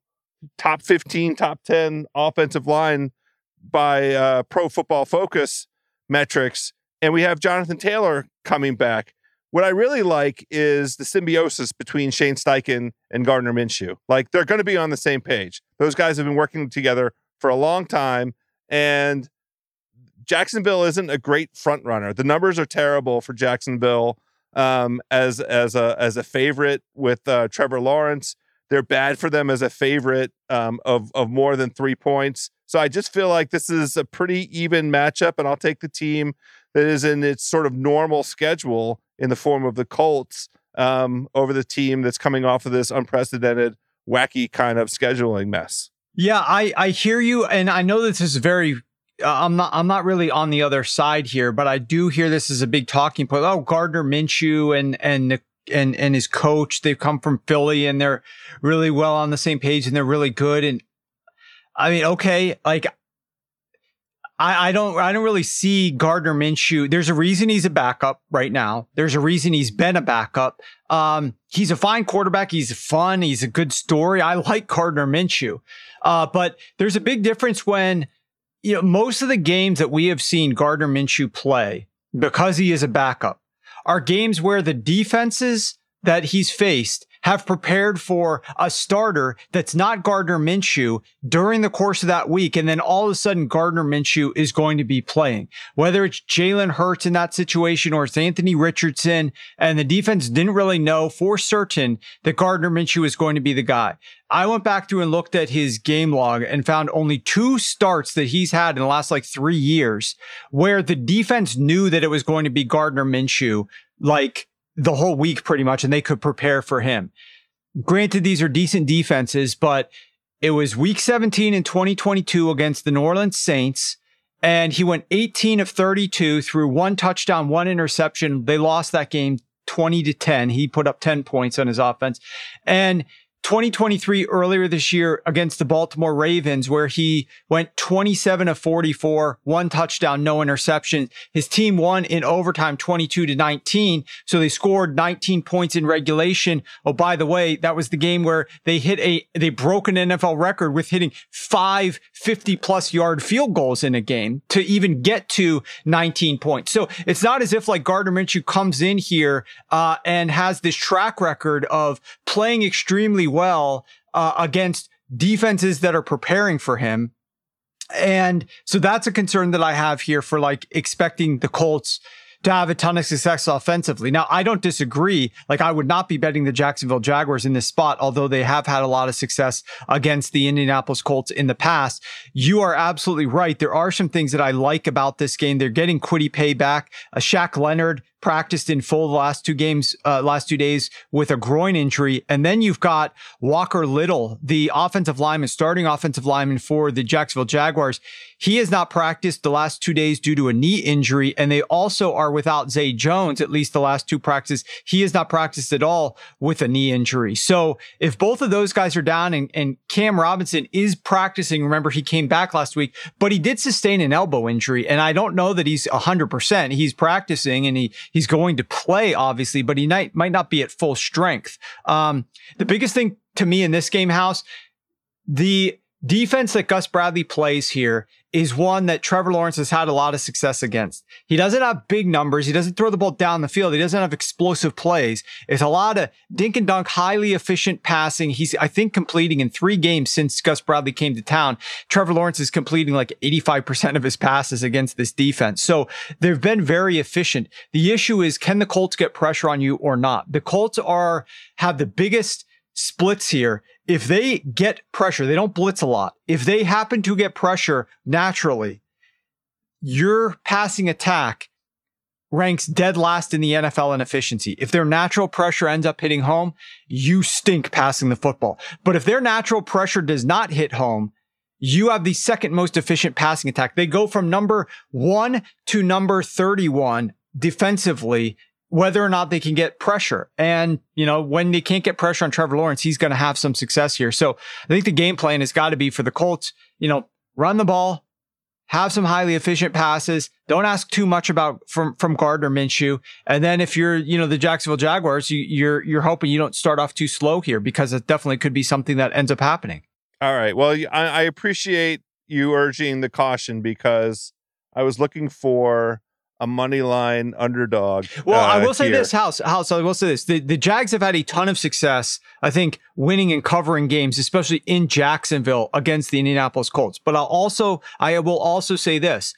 top fifteen, top ten offensive line by uh, Pro Football Focus metrics, and we have Jonathan Taylor coming back. What I really like is the symbiosis between Shane Steichen and Gardner Minshew. Like they're going to be on the same page. Those guys have been working together for a long time, and Jacksonville isn't a great front runner. The numbers are terrible for Jacksonville um, as as a as a favorite with uh, Trevor Lawrence. they're bad for them as a favorite um, of of more than three points. So I just feel like this is a pretty even matchup, and I'll take the team that is in its sort of normal schedule in the form of the Colts um, over the team that's coming off of this unprecedented, wacky kind of scheduling mess.
Yeah, I I hear you, and I know that this is very. I'm not. I'm not really on the other side here, but I do hear this is a big talking point. Oh, Gardner Minshew and and and and his coach. They've come from Philly, and they're really well on the same page, and they're really good. And I mean, okay, like I, I don't I don't really see Gardner Minshew. There's a reason he's a backup right now. There's a reason he's been a backup. Um, he's a fine quarterback. He's fun. He's a good story. I like Gardner Minshew. Uh, but there's a big difference when you know most of the games that we have seen Gardner Minshew play because he is a backup are games where the defenses that he's faced have prepared for a starter that's not Gardner Minshew during the course of that week. And then all of a sudden, Gardner Minshew is going to be playing, whether it's Jalen Hurts in that situation or it's Anthony Richardson. And the defense didn't really know for certain that Gardner Minshew is going to be the guy. I went back through and looked at his game log and found only two starts that he's had in the last like three years where the defense knew that it was going to be Gardner Minshew. Like the whole week pretty much and they could prepare for him. Granted, these are decent defenses, but it was week 17 in 2022 against the New Orleans Saints. And he went 18 of 32 through one touchdown, one interception. They lost that game 20 to 10. He put up 10 points on his offense. And 2023 earlier this year against the Baltimore Ravens, where he went 27 of 44, one touchdown, no interception. His team won in overtime 22 to 19. So they scored 19 points in regulation. Oh, by the way, that was the game where they hit a, they broke an NFL record with hitting five 50 plus yard field goals in a game to even get to 19 points. So it's not as if like Gardner Minshew comes in here, uh, and has this track record of playing extremely well uh, against defenses that are preparing for him. And so that's a concern that I have here for like expecting the Colts to have a ton of success offensively. Now, I don't disagree. Like, I would not be betting the Jacksonville Jaguars in this spot, although they have had a lot of success against the Indianapolis Colts in the past. You are absolutely right. There are some things that I like about this game. They're getting Kwity Paye back. A Shaq Leonard practiced in full the last two games, uh, last two days with a groin injury. And then you've got Walker Little, the offensive lineman, starting offensive lineman for the Jacksonville Jaguars. He has not practiced the last two days due to a knee injury. And they also are without Zay Jones, at least the last two practices. He has not practiced at all with a knee injury. So if both of those guys are down and, and Cam Robinson is practicing, remember he came back last week, but he did sustain an elbow injury. And I don't know that he's 100%. He's practicing and he, He's going to play, obviously, but he might, might not be at full strength. Um, the biggest thing to me in this game, House, the defense that Gus Bradley plays here is one that Trevor Lawrence has had a lot of success against. He doesn't have big numbers. He doesn't throw the ball down the field. He doesn't have explosive plays. It's a lot of dink and dunk, highly efficient passing. He's, I think, completing in three games since Gus Bradley came to town. Trevor Lawrence is completing like 85% of his passes against this defense. So they've been very efficient. The issue is, can the Colts get pressure on you or not? The Colts are, have the biggest splits here if they get pressure, they don't blitz a lot. If they happen to get pressure naturally, your passing attack ranks dead last in the NFL in efficiency. If their natural pressure ends up hitting home, you stink passing the football. But if their natural pressure does not hit home, you have the second most efficient passing attack. They go from number one to number 31 defensively whether or not they can get pressure. And, you know, when they can't get pressure on Trevor Lawrence, he's going to have some success here. So I think the game plan has got to be for the Colts, you know, run the ball, have some highly efficient passes. Don't ask too much about from, from Gardner Minshew. And then if you're, you know, the Jacksonville Jaguars, you, you're, you're hoping you don't start off too slow here because it definitely could be something that ends up happening.
All right. Well, I, I appreciate you urging the caution because I was looking for a money line underdog.
Well,
uh,
I will say
here.
this, House, House, I will say this. The, the Jags have had a ton of success, I think, winning and covering games, especially in Jacksonville against the Indianapolis Colts. But I'll also, I will also say this.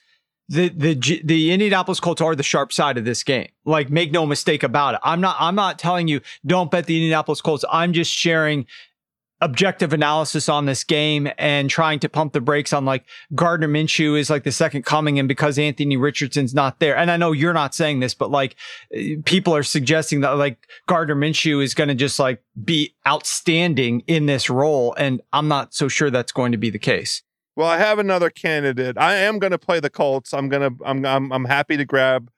The, the the Indianapolis Colts are the sharp side of this game. Like, make no mistake about it. I'm not I'm not telling you don't bet the Indianapolis Colts. I'm just sharing objective analysis on this game and trying to pump the brakes on like Gardner Minshew is like the second coming and because Anthony Richardson's not there. And I know you're not saying this, but like people are suggesting that like Gardner Minshew is going to just like be outstanding in this role. And I'm not so sure that's going to be the case.
Well, I have another candidate. I am going to play the Colts. I'm going to, I'm, I'm, I'm happy to grab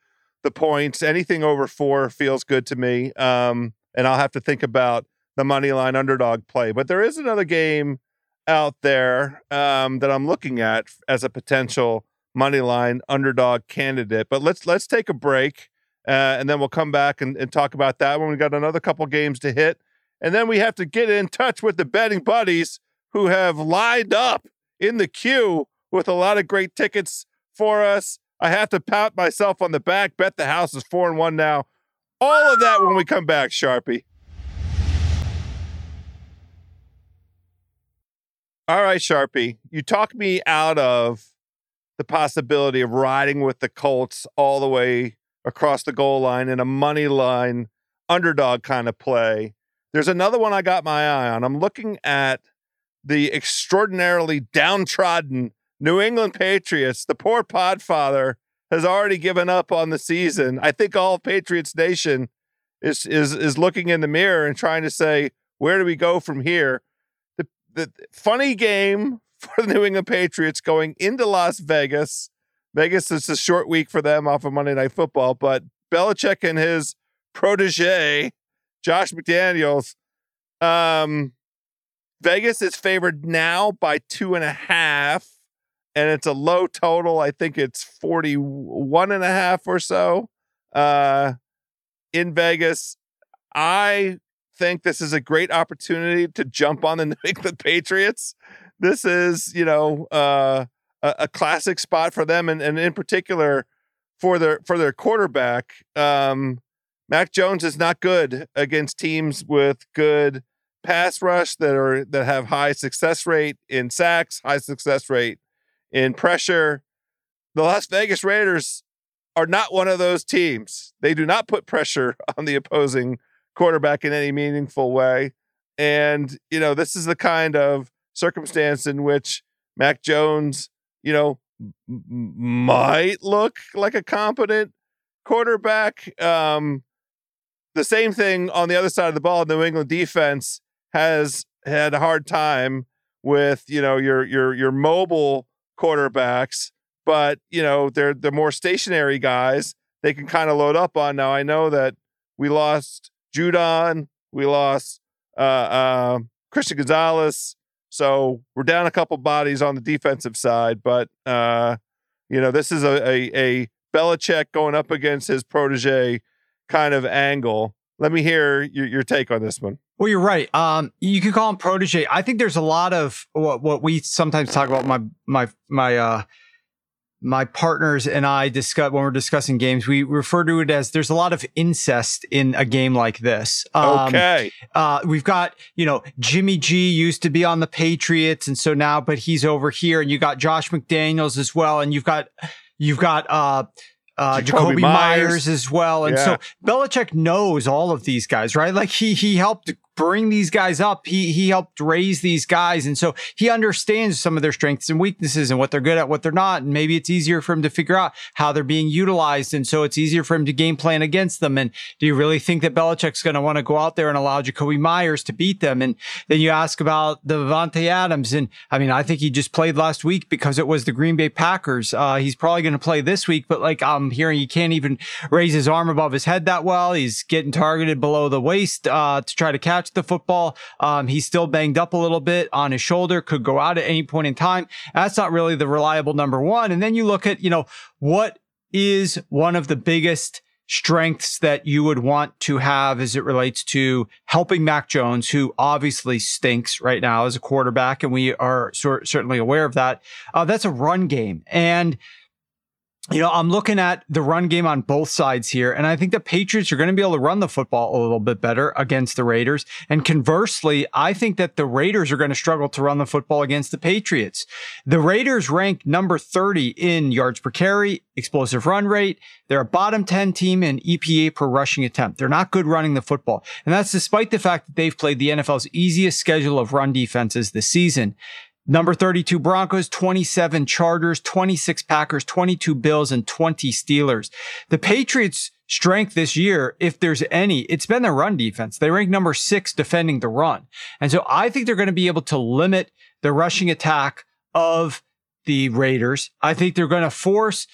the points. Anything over four feels good to me. Um, and I'll have to think about the money line underdog play. But there is another game out there um, that I'm looking at as a potential money line underdog candidate. But let's let's take a break, uh, and then we'll come back and, and talk about that when we got another couple games to hit, and then we have to get in touch with the betting buddies who have lined up in the queue with a lot of great tickets for us. I have to pat myself on the back. Bet the house is four and one now. All of that when we come back, Sharpie. All right, Sharpie, you talk me out of the possibility of riding with the Colts all the way across the goal line in a money line underdog kind of play. There's another one I got my eye on. I'm looking at the extraordinarily downtrodden New England Patriots. The poor Podfather has already given up on the season. I think all Patriots Nation is is is looking in the mirror and trying to say, where do we go from here? The funny game for the New England Patriots going into Las Vegas. Vegas is a short week for them off of Monday Night Football, but Belichick and his protege, Josh McDaniels, um, Vegas is favored now by two and a half, and it's a low total. I think it's 41 and a half or so uh, in Vegas. I think this is a great opportunity to jump on the New England Patriots. This is, you know, uh, a, a, classic spot for them, and, and in particular for their for their quarterback. Um, Mac Jones is not good against teams with good pass rush that are that have high success rate in sacks, high success rate in pressure. The Las Vegas Raiders are not one of those teams. They do not put pressure on the opposing quarterback in any meaningful way. And, you know, this is the kind of circumstance in which Mac Jones, you know, m- might look like a competent quarterback. Um, the same thing on the other side of the ball, New England defense has had a hard time with, you know, your your your mobile quarterbacks, but you know, they're the more stationary guys they can kind of load up on. Now I know that we lost Judon. We lost uh, uh, Christian Gonzalez. So we're down a couple bodies on the defensive side, but uh, you know this is a, a a Belichick going up against his protege kind of angle. Let me hear your, your take on this one.
Well, you're right. Um, you could call him protege. I think there's a lot of what, what we sometimes talk about. My my my uh, my partners and I discuss when we're discussing games, we refer to it as there's a lot of incest in a game like this.
Um, okay.
Uh, we've got, you know, Jimmy G used to be on the Patriots. And so now, but he's over here and you got Josh McDaniels as well. And you've got, you've got, uh, uh, Jakobi Meyers. Meyers. as well. And yeah. so Belichick knows all of these guys, right? Like he, he helped bring these guys up. He he helped raise these guys, and so he understands some of their strengths and weaknesses and what they're good at, what they're not. And maybe it's easier for him to figure out how they're being utilized, and so it's easier for him to game plan against them. And do you really think that Belichick's going to want to go out there and allow Jakobi Meyers to beat them? And then you ask about the Davante Adams, and I mean, I think he just played last week because it was the Green Bay Packers. Uh, he's probably going to play this week, but like I'm hearing, he can't even raise his arm above his head that well. He's getting targeted below the waist uh, to try to catch the football. Um, he's still banged up a little bit on his shoulder, could go out at any point in time. That's not really the reliable number one. And then you look at, you know, what is one of the biggest strengths that you would want to have as it relates to helping Mac Jones, who obviously stinks right now as a quarterback, and we are certainly aware of that. Uh, that's a run game. And you know, I'm looking at the run game on both sides here, and I think the Patriots are going to be able to run the football a little bit better against the Raiders. And conversely, I think that the Raiders are going to struggle to run the football against the Patriots. The Raiders rank number 30 in yards per carry, explosive run rate. They're a bottom 10 team in EPA per rushing attempt. They're not good running the football. And that's despite the fact that they've played the NFL's easiest schedule of run defenses this season. Number 32 Broncos, 27 Chargers, 26 Packers, 22 Bills, and 20 Steelers. The Patriots' strength this year, if there's any, it's been their run defense. They rank number six defending the run. And so I think they're going to be able to limit the rushing attack of the Raiders. I think they're going to force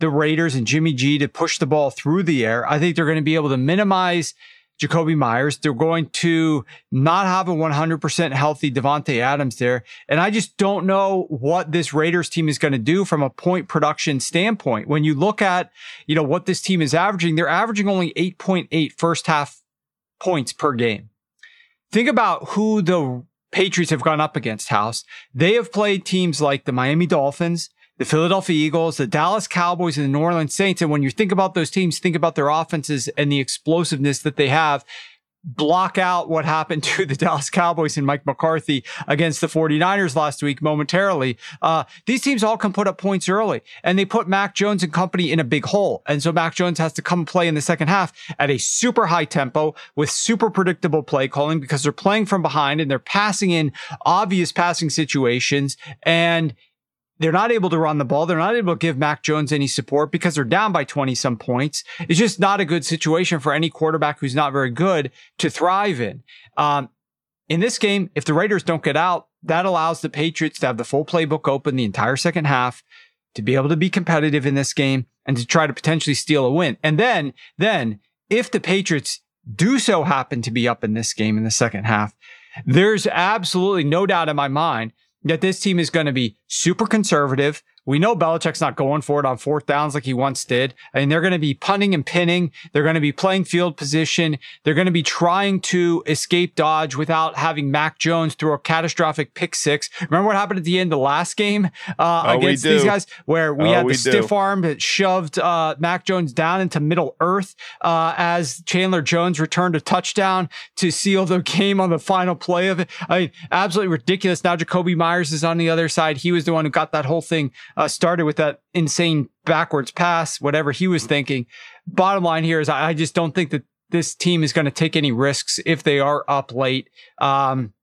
the Raiders and Jimmy G to push the ball through the air. I think they're going to be able to minimize Jakobi Meyers. They're going to not have a 100% healthy Davante Adams there. And I just don't know what this Raiders team is going to do from a point production standpoint. When you look at, you know, what this team is averaging, they're averaging only 8.8 first half points per game. Think about who the Patriots have gone up against, House. They have played teams like the Miami Dolphins, the Philadelphia Eagles, the Dallas Cowboys, and the New Orleans Saints. And when you think about those teams, think about their offenses and the explosiveness that they have. Block out what happened to the Dallas Cowboys and Mike McCarthy against the 49ers last week momentarily. Uh, these teams all can put up points early and they put Mac Jones and company in a big hole. And so Mac Jones has to come play in the second half at a super high tempo with super predictable play calling because they're playing from behind and they're passing in obvious passing situations. And they're not able to run the ball. They're not able to give Mac Jones any support because they're down by 20 some points. It's just not a good situation for any quarterback who's not very good to thrive in. Um, in this game, if the Raiders don't get out, that allows the Patriots to have the full playbook open the entire second half to be able to be competitive in this game and to try to potentially steal a win. And then, then if the Patriots do so happen to be up in this game in the second half, there's absolutely no doubt in my mind that this team is going to be super conservative. We know Belichick's not going for it on fourth downs like he once did. I mean, they're going to be punting and pinning. They're going to be playing field position. They're going to be trying to escape dodge without having Mac Jones throw a catastrophic pick six. Remember what happened at the end of the last game uh, oh, against these guys where we oh, had the we stiff do. arm that shoved uh, Mac Jones down into middle earth uh, as Chandler Jones returned a touchdown to seal the game on the final play of it. I mean, absolutely ridiculous. Now Jakobi Meyers is on the other side. He was the one who got that whole thing uh, started with that insane backwards pass, whatever he was thinking. Bottom line here is I, I just don't think that this team is going to take any risks if they are up late. Um,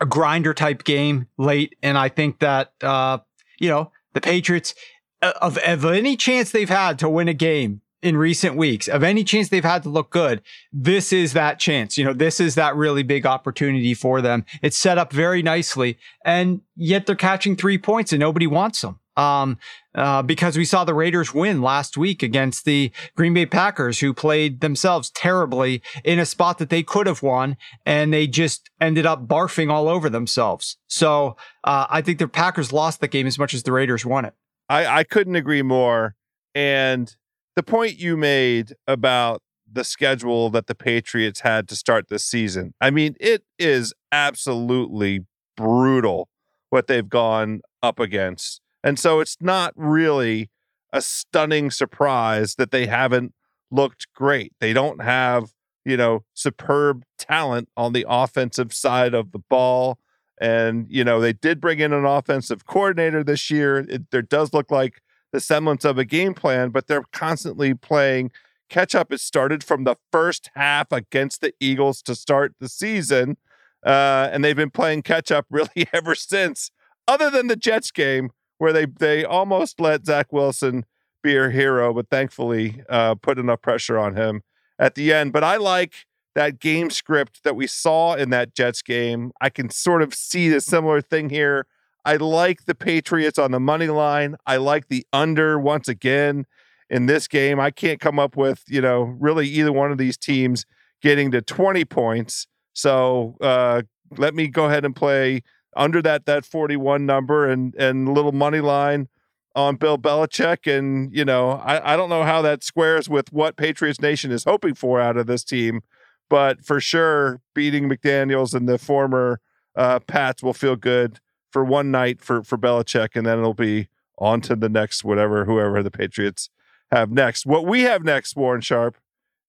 a grinder type game late. And I think that, uh, you know, the Patriots, uh, of, of any chance they've had to win a game in recent weeks, of any chance they've had to look good, this is that chance. You know, this is that really big opportunity for them. It's set up very nicely, and yet they're catching three points and nobody wants them um, uh, because we saw the Raiders win last week against the Green Bay Packers, who played themselves terribly in a spot that they could have won, and they just ended up barfing all over themselves. So uh, I think the Packers lost the game as much as the Raiders won it.
I, I couldn't agree more. And the point you made about the schedule that the Patriots had to start this season, I mean, it is absolutely brutal what they've gone up against and so it's not really a stunning surprise that they haven't looked great. They don't have, you know, superb talent on the offensive side of the ball. And, you know, they did bring in an offensive coordinator this year. It, there does look like the semblance of a game plan, but they're constantly playing catch up. It started from the first half against the Eagles to start the season. Uh, and they've been playing catch up really ever since, other than the Jets game, where they they almost let Zach Wilson be a hero, but thankfully uh, put enough pressure on him at the end. But I like that game script that we saw in that Jets game. I can sort of see a similar thing here. I like the Patriots on the money line. I like the under once again in this game. I can't come up with, you know, really either one of these teams getting to 20 points. So uh, let me go ahead and play under that that 41 number and and little money line on Bill Belichick. And, you know, I, I don't know how that squares with what Patriots Nation is hoping for out of this team, but for sure, beating McDaniels and the former uh, Pats will feel good for one night for, for Belichick, and then it'll be on to the next whatever whoever the Patriots have next. What we have next, Warren Sharp,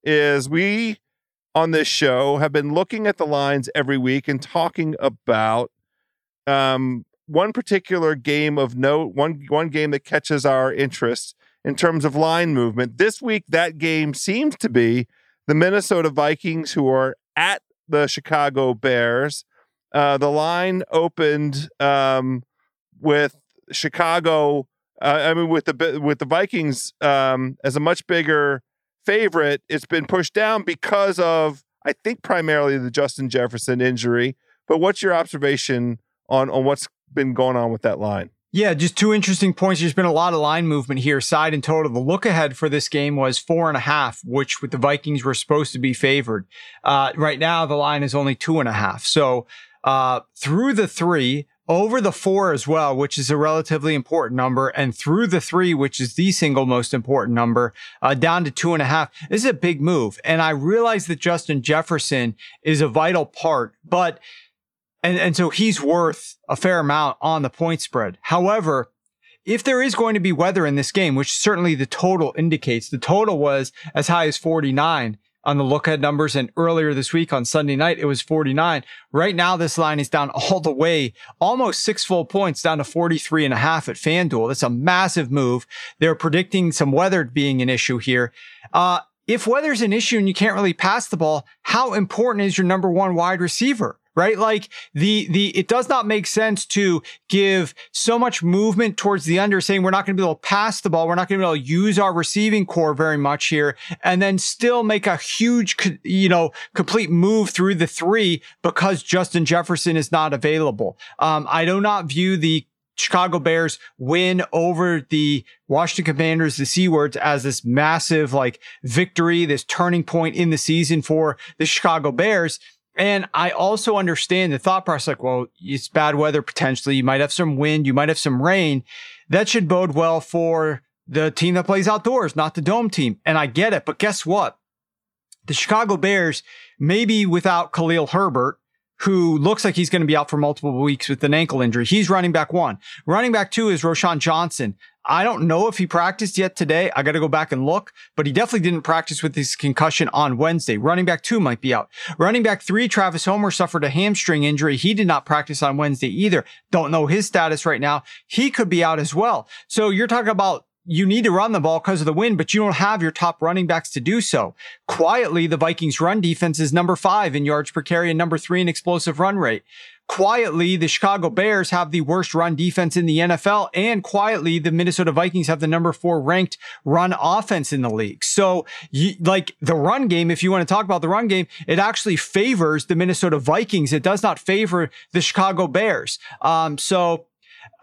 is we on this show have been looking at the lines every week and talking about um, one particular game of note, one one game that catches our interest in terms of line movement. This week, that game seems to be the Minnesota Vikings, who are at the Chicago Bears. Uh, the line opened um, with Chicago. Uh, I mean, with the with the Vikings um, as a much bigger favorite, it's been pushed down because of I think primarily the Justin Jefferson injury. But what's your observation on on what's been going on with that line?
Yeah, just two interesting points. There's been a lot of line movement here, side and total. The look ahead for this game was four and a half, which with the Vikings were supposed to be favored. Uh, right now, the line is only two and a half. So uh, through the three, over the four as well, which is a relatively important number, and through the three, which is the single most important number, uh, down to two and a half. This is a big move. And I realize that Justin Jefferson is a vital part, but and, and so he's worth a fair amount on the point spread. However, if there is going to be weather in this game, which certainly the total indicates, the total was as high as 49 on the look ahead numbers. And earlier this week on Sunday night, it was 49. Right now, this line is down all the way, almost six full points down to 43 and a half at FanDuel. That's a massive move. They're predicting some weather being an issue here. Uh, if weather's an issue and you can't really pass the ball, how important is your number one wide receiver? Right? Like the, the, it does not make sense to give so much movement towards the under saying we're not going to be able to pass the ball. We're not going to be able to use our receiving corps very much here and then still make a huge, you know, complete move through the three because Justin Jefferson is not available. Um, I do not view the Chicago Bears win over the Washington Commanders, the C words, as this massive like victory, this turning point in the season for the Chicago Bears. And I also understand the thought process like, well, it's bad weather potentially. You might have some wind, you might have some rain. That should bode well for the team that plays outdoors, not the dome team. And I get it. But guess what? The Chicago Bears, maybe without Khalil Herbert, who looks like he's going to be out for multiple weeks with an ankle injury. He's running back one. Running back two is Roschon Johnson. I don't know if he practiced yet today. I got to go back and look, but he definitely didn't practice with his concussion on Wednesday. Running back two might be out. Running back three, Travis Homer suffered a hamstring injury. He did not practice on Wednesday either. Don't know his status right now. He could be out as well. So you're talking about you need to run the ball because of the win, but you don't have your top running backs to do so. Quietly, the Vikings run defense is number five in yards per carry and number three in explosive run rate. Quietly, the Chicago Bears have the worst run defense in the NFL, and quietly, the Minnesota Vikings have the number four ranked run offense in the league. So, you, like the run game, if you want to talk about the run game, it actually favors the Minnesota Vikings. It does not favor the Chicago Bears. Um, so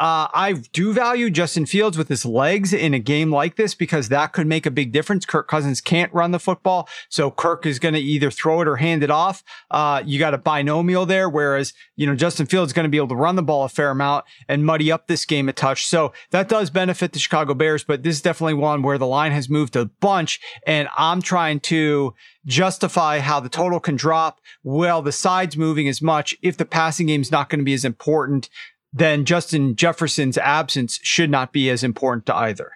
uh, I do value Justin Fields with his legs in a game like this because that could make a big difference. Kirk Cousins can't run the football, so Kirk is going to either throw it or hand it off. Uh, you got a binomial there, whereas you know Justin Fields is going to be able to run the ball a fair amount and muddy up this game a touch. So that does benefit the Chicago Bears, but this is definitely one where the line has moved a bunch, and I'm trying to justify how the total can drop. Well, the side's moving as much if the passing game is not going to be as important then Justin Jefferson's absence should not be as important to either.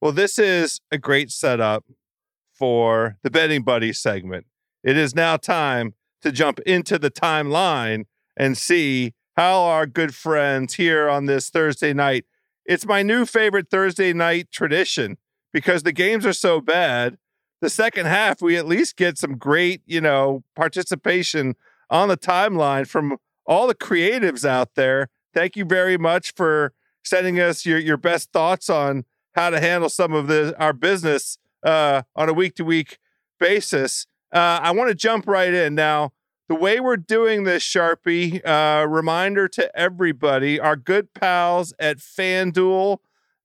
Well, this is a great setup for the betting buddy segment. It is now time to jump into the timeline and see how our good friends here on this Thursday night. It's my new favorite Thursday night tradition because the games are so bad. The second half, we at least get some great, you know, participation on the timeline from all the creatives out there thank you very much for sending us your, your best thoughts on how to handle some of the our business uh, on a week to week basis. Uh, I want to jump right in now. The way we're doing this, Sharpie, uh, reminder to everybody: our good pals at FanDuel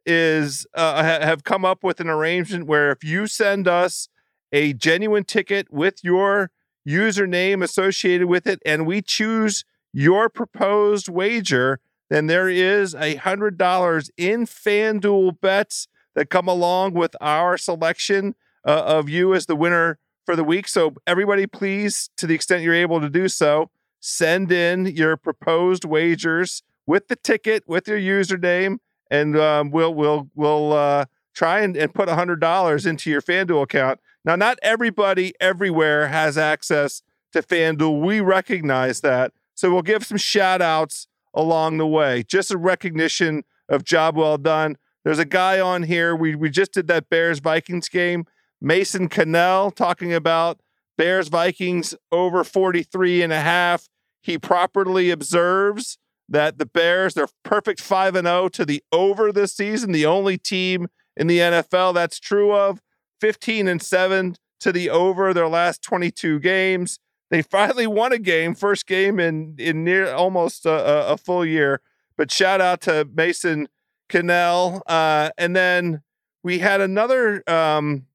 is uh, have come up with an arrangement where if you send us a genuine ticket with your username associated with it, and we choose your proposed wager, then there is a hundred dollars in FanDuel bets that come along with our selection uh, of you as the winner for the week. So everybody, please, to the extent you're able to do so, send in your proposed wagers with the ticket, with your username, and um, we'll we'll we'll uh, try and, and put hundred dollars into your FanDuel account. Now, not everybody everywhere has access to FanDuel. We recognize that, so we'll give some shout outs along the way. Just a recognition of job well done. There's a guy on here. We we just did that Bears Vikings game. Mason Cannell talking about Bears Vikings over 43 and a half. He properly observes that the Bears, they're perfect 5 and 0 to the over this season, the only team in the NFL that's true of. 15 and 7 to the over their last 22 games. They finally won a game, first game in in near almost a, a full year. But shout out to Mason Cannell. Uh, and then we had another um,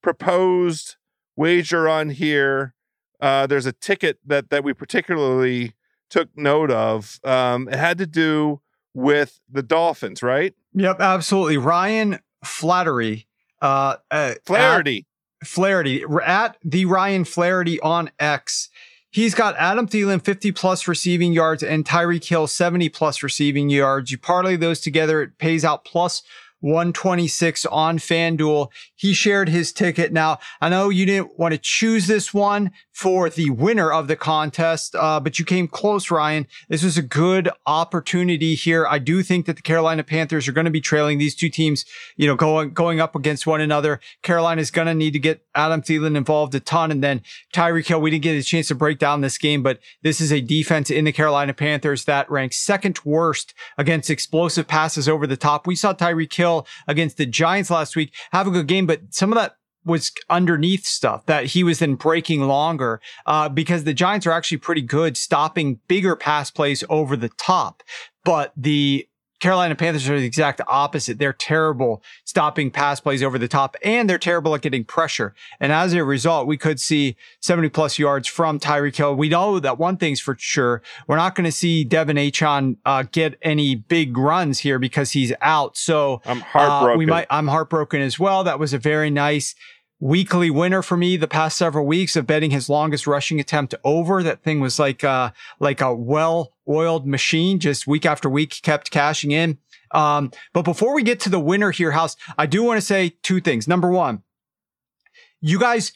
proposed wager on here. Uh, there's a ticket that that we particularly took note of. Um, it had to do with the Dolphins, right?
Yep, absolutely. Ryan Flattery. Uh, uh,
Flaherty.
Flaherty at the Ryan Flaherty on X. He's got Adam Thielen 50 plus receiving yards and Tyreek Hill 70 plus receiving yards. You parlay those together, it pays out plus 126 on FanDuel. He shared his ticket. Now, I know you didn't want to choose this one for the winner of the contest, uh, but you came close, Ryan. This was a good opportunity here. I do think that the Carolina Panthers are going to be trailing these two teams, you know, going, going up against one another. Carolina is going to need to get Adam Thielen involved a ton. And then Tyreek Hill, we didn't get a chance to break down this game, but this is a defense in the Carolina Panthers that ranks second worst against explosive passes over the top. We saw Tyreek Hill against the Giants last week have a good game, but some of that was underneath stuff that he was then breaking longer uh, because the Giants are actually pretty good stopping bigger pass plays over the top. But the Carolina Panthers are the exact opposite. They're terrible stopping pass plays over the top and they're terrible at getting pressure. And as a result, we could see 70 plus yards from Tyreek Hill. We know that one thing's for sure. We're not going to see De'Von Achane uh, get any big runs here because he's out. So
I'm heartbroken.
Uh, we might, I'm heartbroken as well. That was a very nice weekly winner for me the past several weeks of betting his longest rushing attempt over. That thing was like uh like a well-oiled machine, just week after week kept cashing in. Um, but before we get to the winner here, House, I do want to say two things. Number one, you guys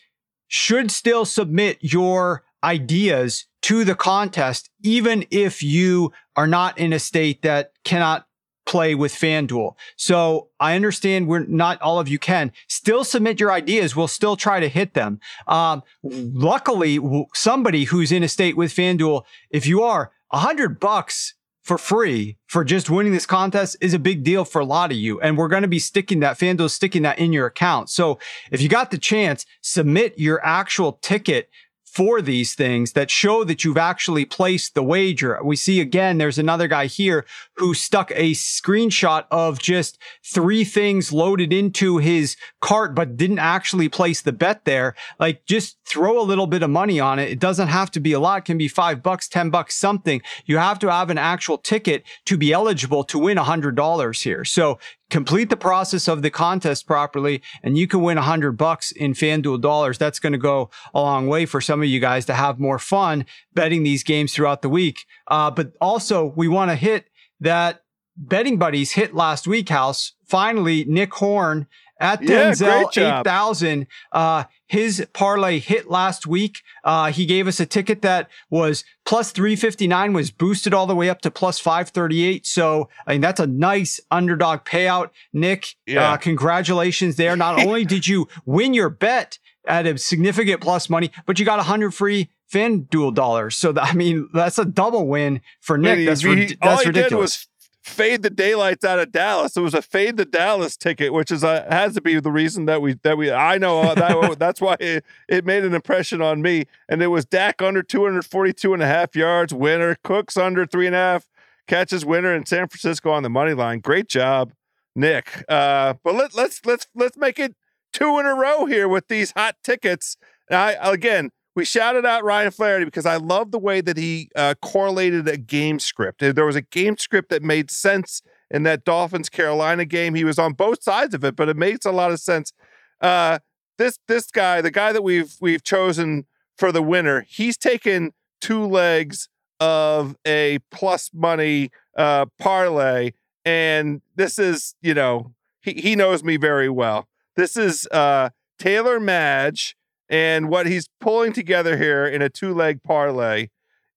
should still submit your ideas to the contest, even if you are not in a state that cannot play with FanDuel. So I understand we're not all of you can still submit your ideas. We'll still try to hit them. Um, luckily, somebody who's in a state with FanDuel, if you are a hundred bucks for free for just winning this contest is a big deal for a lot of you. And we're going to be sticking that FanDuel sticking that in your account. So if you got the chance, submit your actual ticket for these things that show that you've actually placed the wager. We see again, there's another guy here who stuck a screenshot of just three things loaded into his cart, but didn't actually place the bet there. Like just throw a little bit of money on it. It doesn't have to be a lot. It can be five bucks, 10 bucks, something. You have to have an actual ticket to be eligible to win a hundred dollars here. So complete the process of the contest properly and you can win hundred bucks in FanDuel dollars. That's going to go a long way for some of you guys to have more fun betting these games throughout the week. Uh, but also we want to hit that betting buddies hit last week house. Finally, Nick Horn at Denzel yeah, 8000. Uh, his parlay hit last week. Uh, he gave us a ticket that was plus 359 was boosted all the way up to plus 538. So, I mean, that's a nice underdog payout. Nick, yeah. uh, congratulations there. Not only did you win your bet at a significant plus money, but you got a hundred free FanDuel dollars. So, I mean, that's a double win for Nick. that's,
he,
that's
ridiculous fade the daylights out of Dallas. It was a fade the Dallas ticket, which is a, has to be the reason that we that we I know that that's why it, it made an impression on me. And it was Dak under 242 and a half yards, winner. Cooks under three and a half catches, winner in San Francisco on the money line. Great job, Nick. Uh, but let, let's let's let's make it two in a row here with these hot tickets. I again we shouted out Ryan Flaherty because I love the way that he uh, correlated a game script. There was a game script that made sense in that Dolphins Carolina game. He was on both sides of it, but it makes a lot of sense. Uh, this this guy, the guy that we've we've chosen for the winner, he's taken two legs of a plus money uh, parlay, and this is, you know, he, he knows me very well. This is uh, Taylor Madge, and what he's pulling together here in a two leg parlay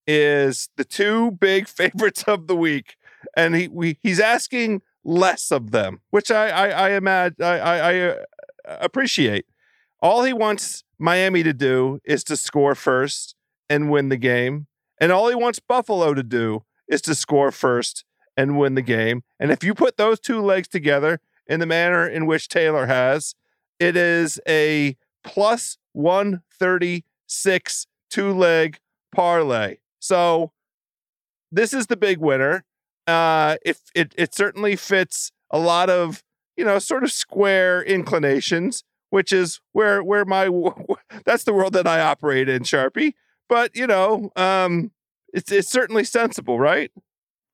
is the two big favorites of the week, and he we, he's asking less of them, which I I, I imagine I, I, I uh, appreciate. All he wants Miami to do is to score first and win the game, and all he wants Buffalo to do is to score first and win the game. And if you put those two legs together in the manner in which Taylor has, it is a plus 136 two leg parlay. So this is the big winner. Uh, if it, it certainly fits a lot of, you know, sort of square inclinations, which is where, where my, that's the world that I operate in, Sharpie. But, you know, um, it's, it's certainly sensible, right?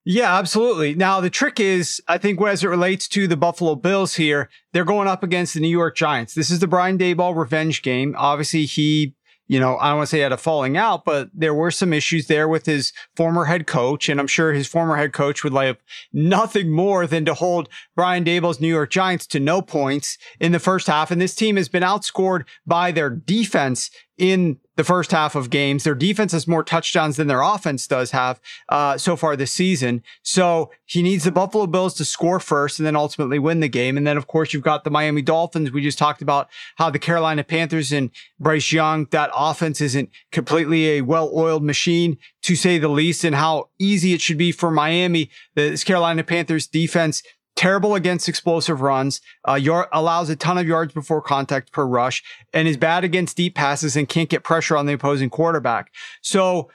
Yeah, absolutely. Now, the trick is, I think, as it relates to the Buffalo Bills here, they're going up against the New York Giants. This is the Brian Daboll revenge game. Obviously, he you know, I don't want to say he had a falling out, but there were some issues there with his former head coach. And I'm sure his former head coach would like nothing more than to hold Brian Daboll's New York Giants to no points in the first half. And this team has been outscored by their defense in the first half of games. Their defense has more touchdowns than their offense does have uh, so far this season. So he needs the Buffalo Bills to score first and then ultimately win the game. And then, of course, you've got the Miami Dolphins. We just talked about how the Carolina Panthers and Bryce Young, that offense isn't completely a well oiled machine to say the least, and how easy it should be for Miami. This Carolina Panthers defense terrible against explosive runs, uh, yard, allows a ton of yards before contact per rush, and is bad against deep passes and can't get pressure on the opposing quarterback. So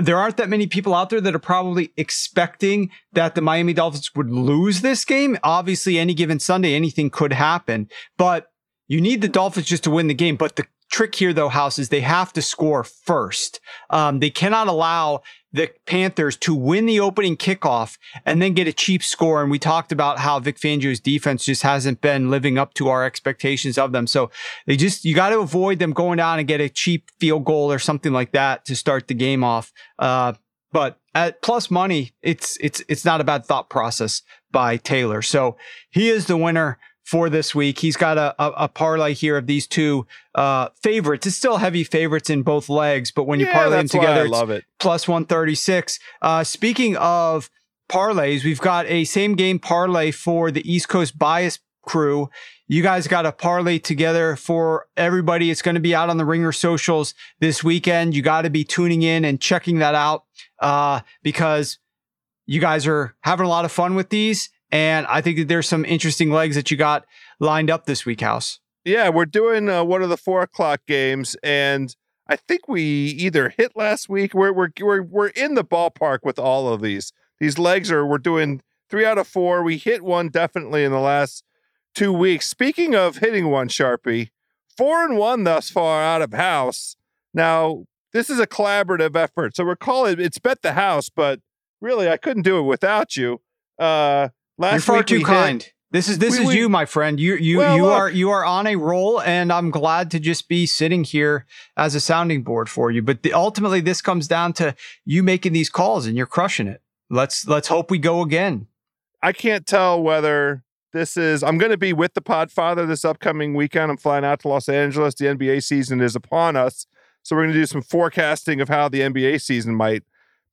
there aren't that many people out there that are probably expecting that the Miami Dolphins would lose this game. Obviously, any given Sunday, anything could happen, but you need the Dolphins just to win the game. But the trick here, though, House, is they have to score first. Um, they cannot allow the Panthers to win the opening kickoff and then get a cheap score. And we talked about how Vic Fangio's defense just hasn't been living up to our expectations of them. So they just, you got to avoid them going down and get a cheap field goal or something like that to start the game off. Uh, but at plus money, it's, it's, it's not a bad thought process by Taylor. So he is the winner for this week. He's got a, a, a parlay here of these two uh, favorites. It's still heavy favorites in both legs, but when you
Yeah,
parlay them together,
I love it.
plus 136. Uh, speaking of parlays, we've got a same game parlay for the East Coast Bias crew. You guys got a parlay together for everybody. It's going to be out on the Ringer socials this weekend. You got to be tuning in and checking that out uh, because you guys are having a lot of fun with these. And I think that there's some interesting legs that you got lined up this week, House.
Yeah, we're doing uh, one of the four o'clock games, and I think we either hit last week. We're we're we're we're in the ballpark with all of these. These legs are we're doing three out of four. We hit one definitely in the last two weeks. Speaking of hitting one, Sharpie, four and one thus far out of house. Now this is a collaborative effort, so we're calling it's bet the house, but really I couldn't do it without you. Uh, last
You're far
week we
too
hit-
kind. This is this
We-
is
we-
you, my friend. You you
Well,
you
look.
are you are on a roll, and I'm glad to just be sitting here as a sounding board for you. But the, ultimately, this comes down to you making these calls, and you're crushing it. Let's let's hope we go again.
I can't tell whether this is. I'm going to be with the Podfather this upcoming weekend. I'm flying out to Los Angeles. The NBA season is upon us, so we're going to do some forecasting of how the NBA season might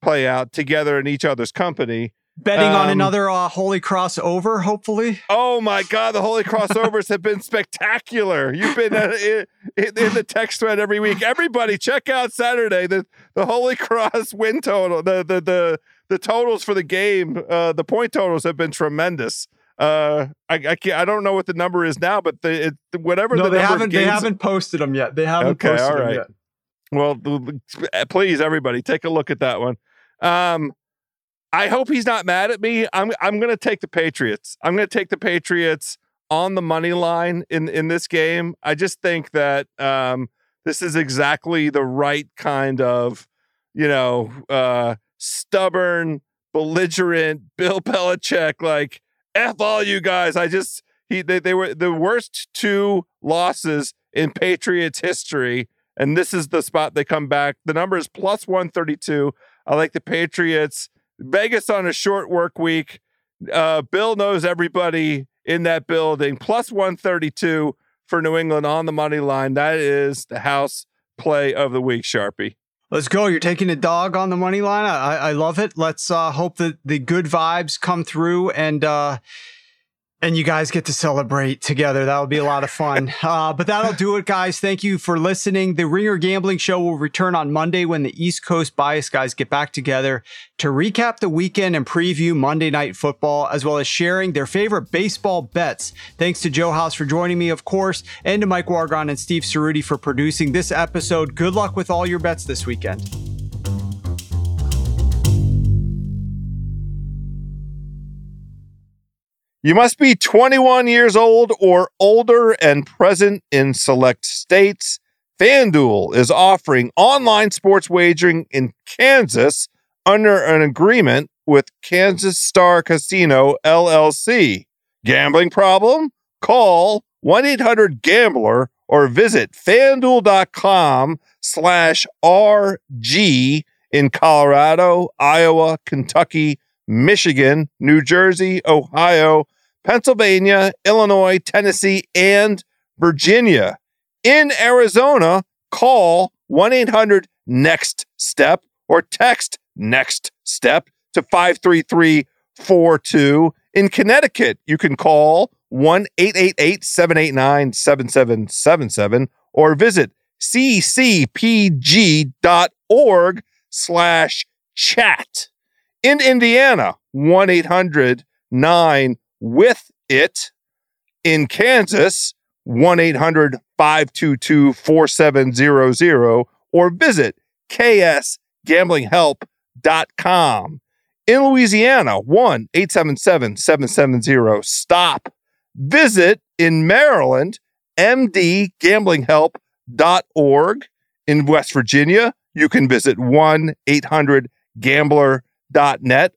play out together in each other's company.
Betting on
Um,
another uh, Holy Cross over, hopefully.
Oh my God, the Holy Crossovers have been spectacular. You've been uh, in, in, the text thread every week. Everybody, check out Saturday the the Holy Cross win total. The the the the totals for the game. Uh, the point totals have been tremendous. Uh, I I, can't, I don't know what the number is now, but the it, whatever
No,
the
they haven't. They haven't posted them yet. They haven't
Okay,
posted
all
them yet.
Well, please, everybody, take a look at that one. Um, I hope he's not mad at me. I'm I'm going to take the Patriots. I'm going to take the Patriots on the money line in in this game. I just think that um, this is exactly the right kind of, you know, uh, stubborn, belligerent Bill Belichick. Like f all you guys. I just he they, they were the worst two losses in Patriots history. And this is the spot they come back. The number is plus 132. I like the Patriots. Vegas on a short work week. Uh, Bill knows everybody in that building. Plus 132 for New England on the money line. That is the house play of the week, Sharpie.
Let's go. You're taking a dog on the money line. I, I love it. Let's uh, hope that the good vibes come through and uh, and you guys get to celebrate together. That would be a lot of fun. Uh, but that'll do it, guys. Thank you for listening. The Ringer Gambling Show will return on Monday when the East Coast bias guys get back together to recap the weekend and preview Monday Night Football, as well as sharing their favorite baseball bets. Thanks to Joe House for joining me, of course, and to Mike Wargon and Steve Ceruti for producing this episode. Good luck with all your bets this weekend.
You must be 21 years old or older and present in select states. FanDuel is offering online sports wagering in Kansas under an agreement with Kansas Star Casino LLC. Gambling problem? Call 1-800-GAMBLER or visit fanduel.com slash RG in Colorado, Iowa, Kentucky, Michigan, New Jersey, Ohio, Pennsylvania, Illinois, Tennessee, and Virginia. In Arizona, call 1 800 NEXT STEP or text NEXT STEP to 53342. In Connecticut, you can call 1 888 789 7777 or visit ccpg.org slash chat. In Indiana, 1 800 9 with it. In Kansas, 1 800 522 4700 or visit ksgamblinghelp.com. In Louisiana, 1 877 770 STOP. Visit in Maryland, mdgamblinghelp.org. In West Virginia, you can visit 1 800 gambler.net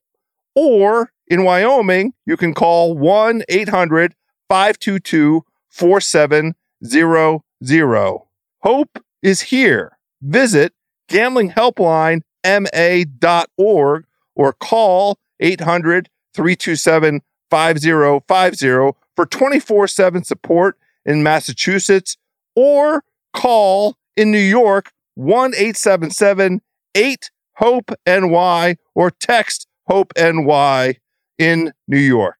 or in Wyoming, you can call 1 800 522 4700. Hope is here. Visit gamblinghelplinema.org or call 800 327 5050 for 24 7 support in Massachusetts or call in New York 1 877 8 HOPE NY or text HOPE NY in New York.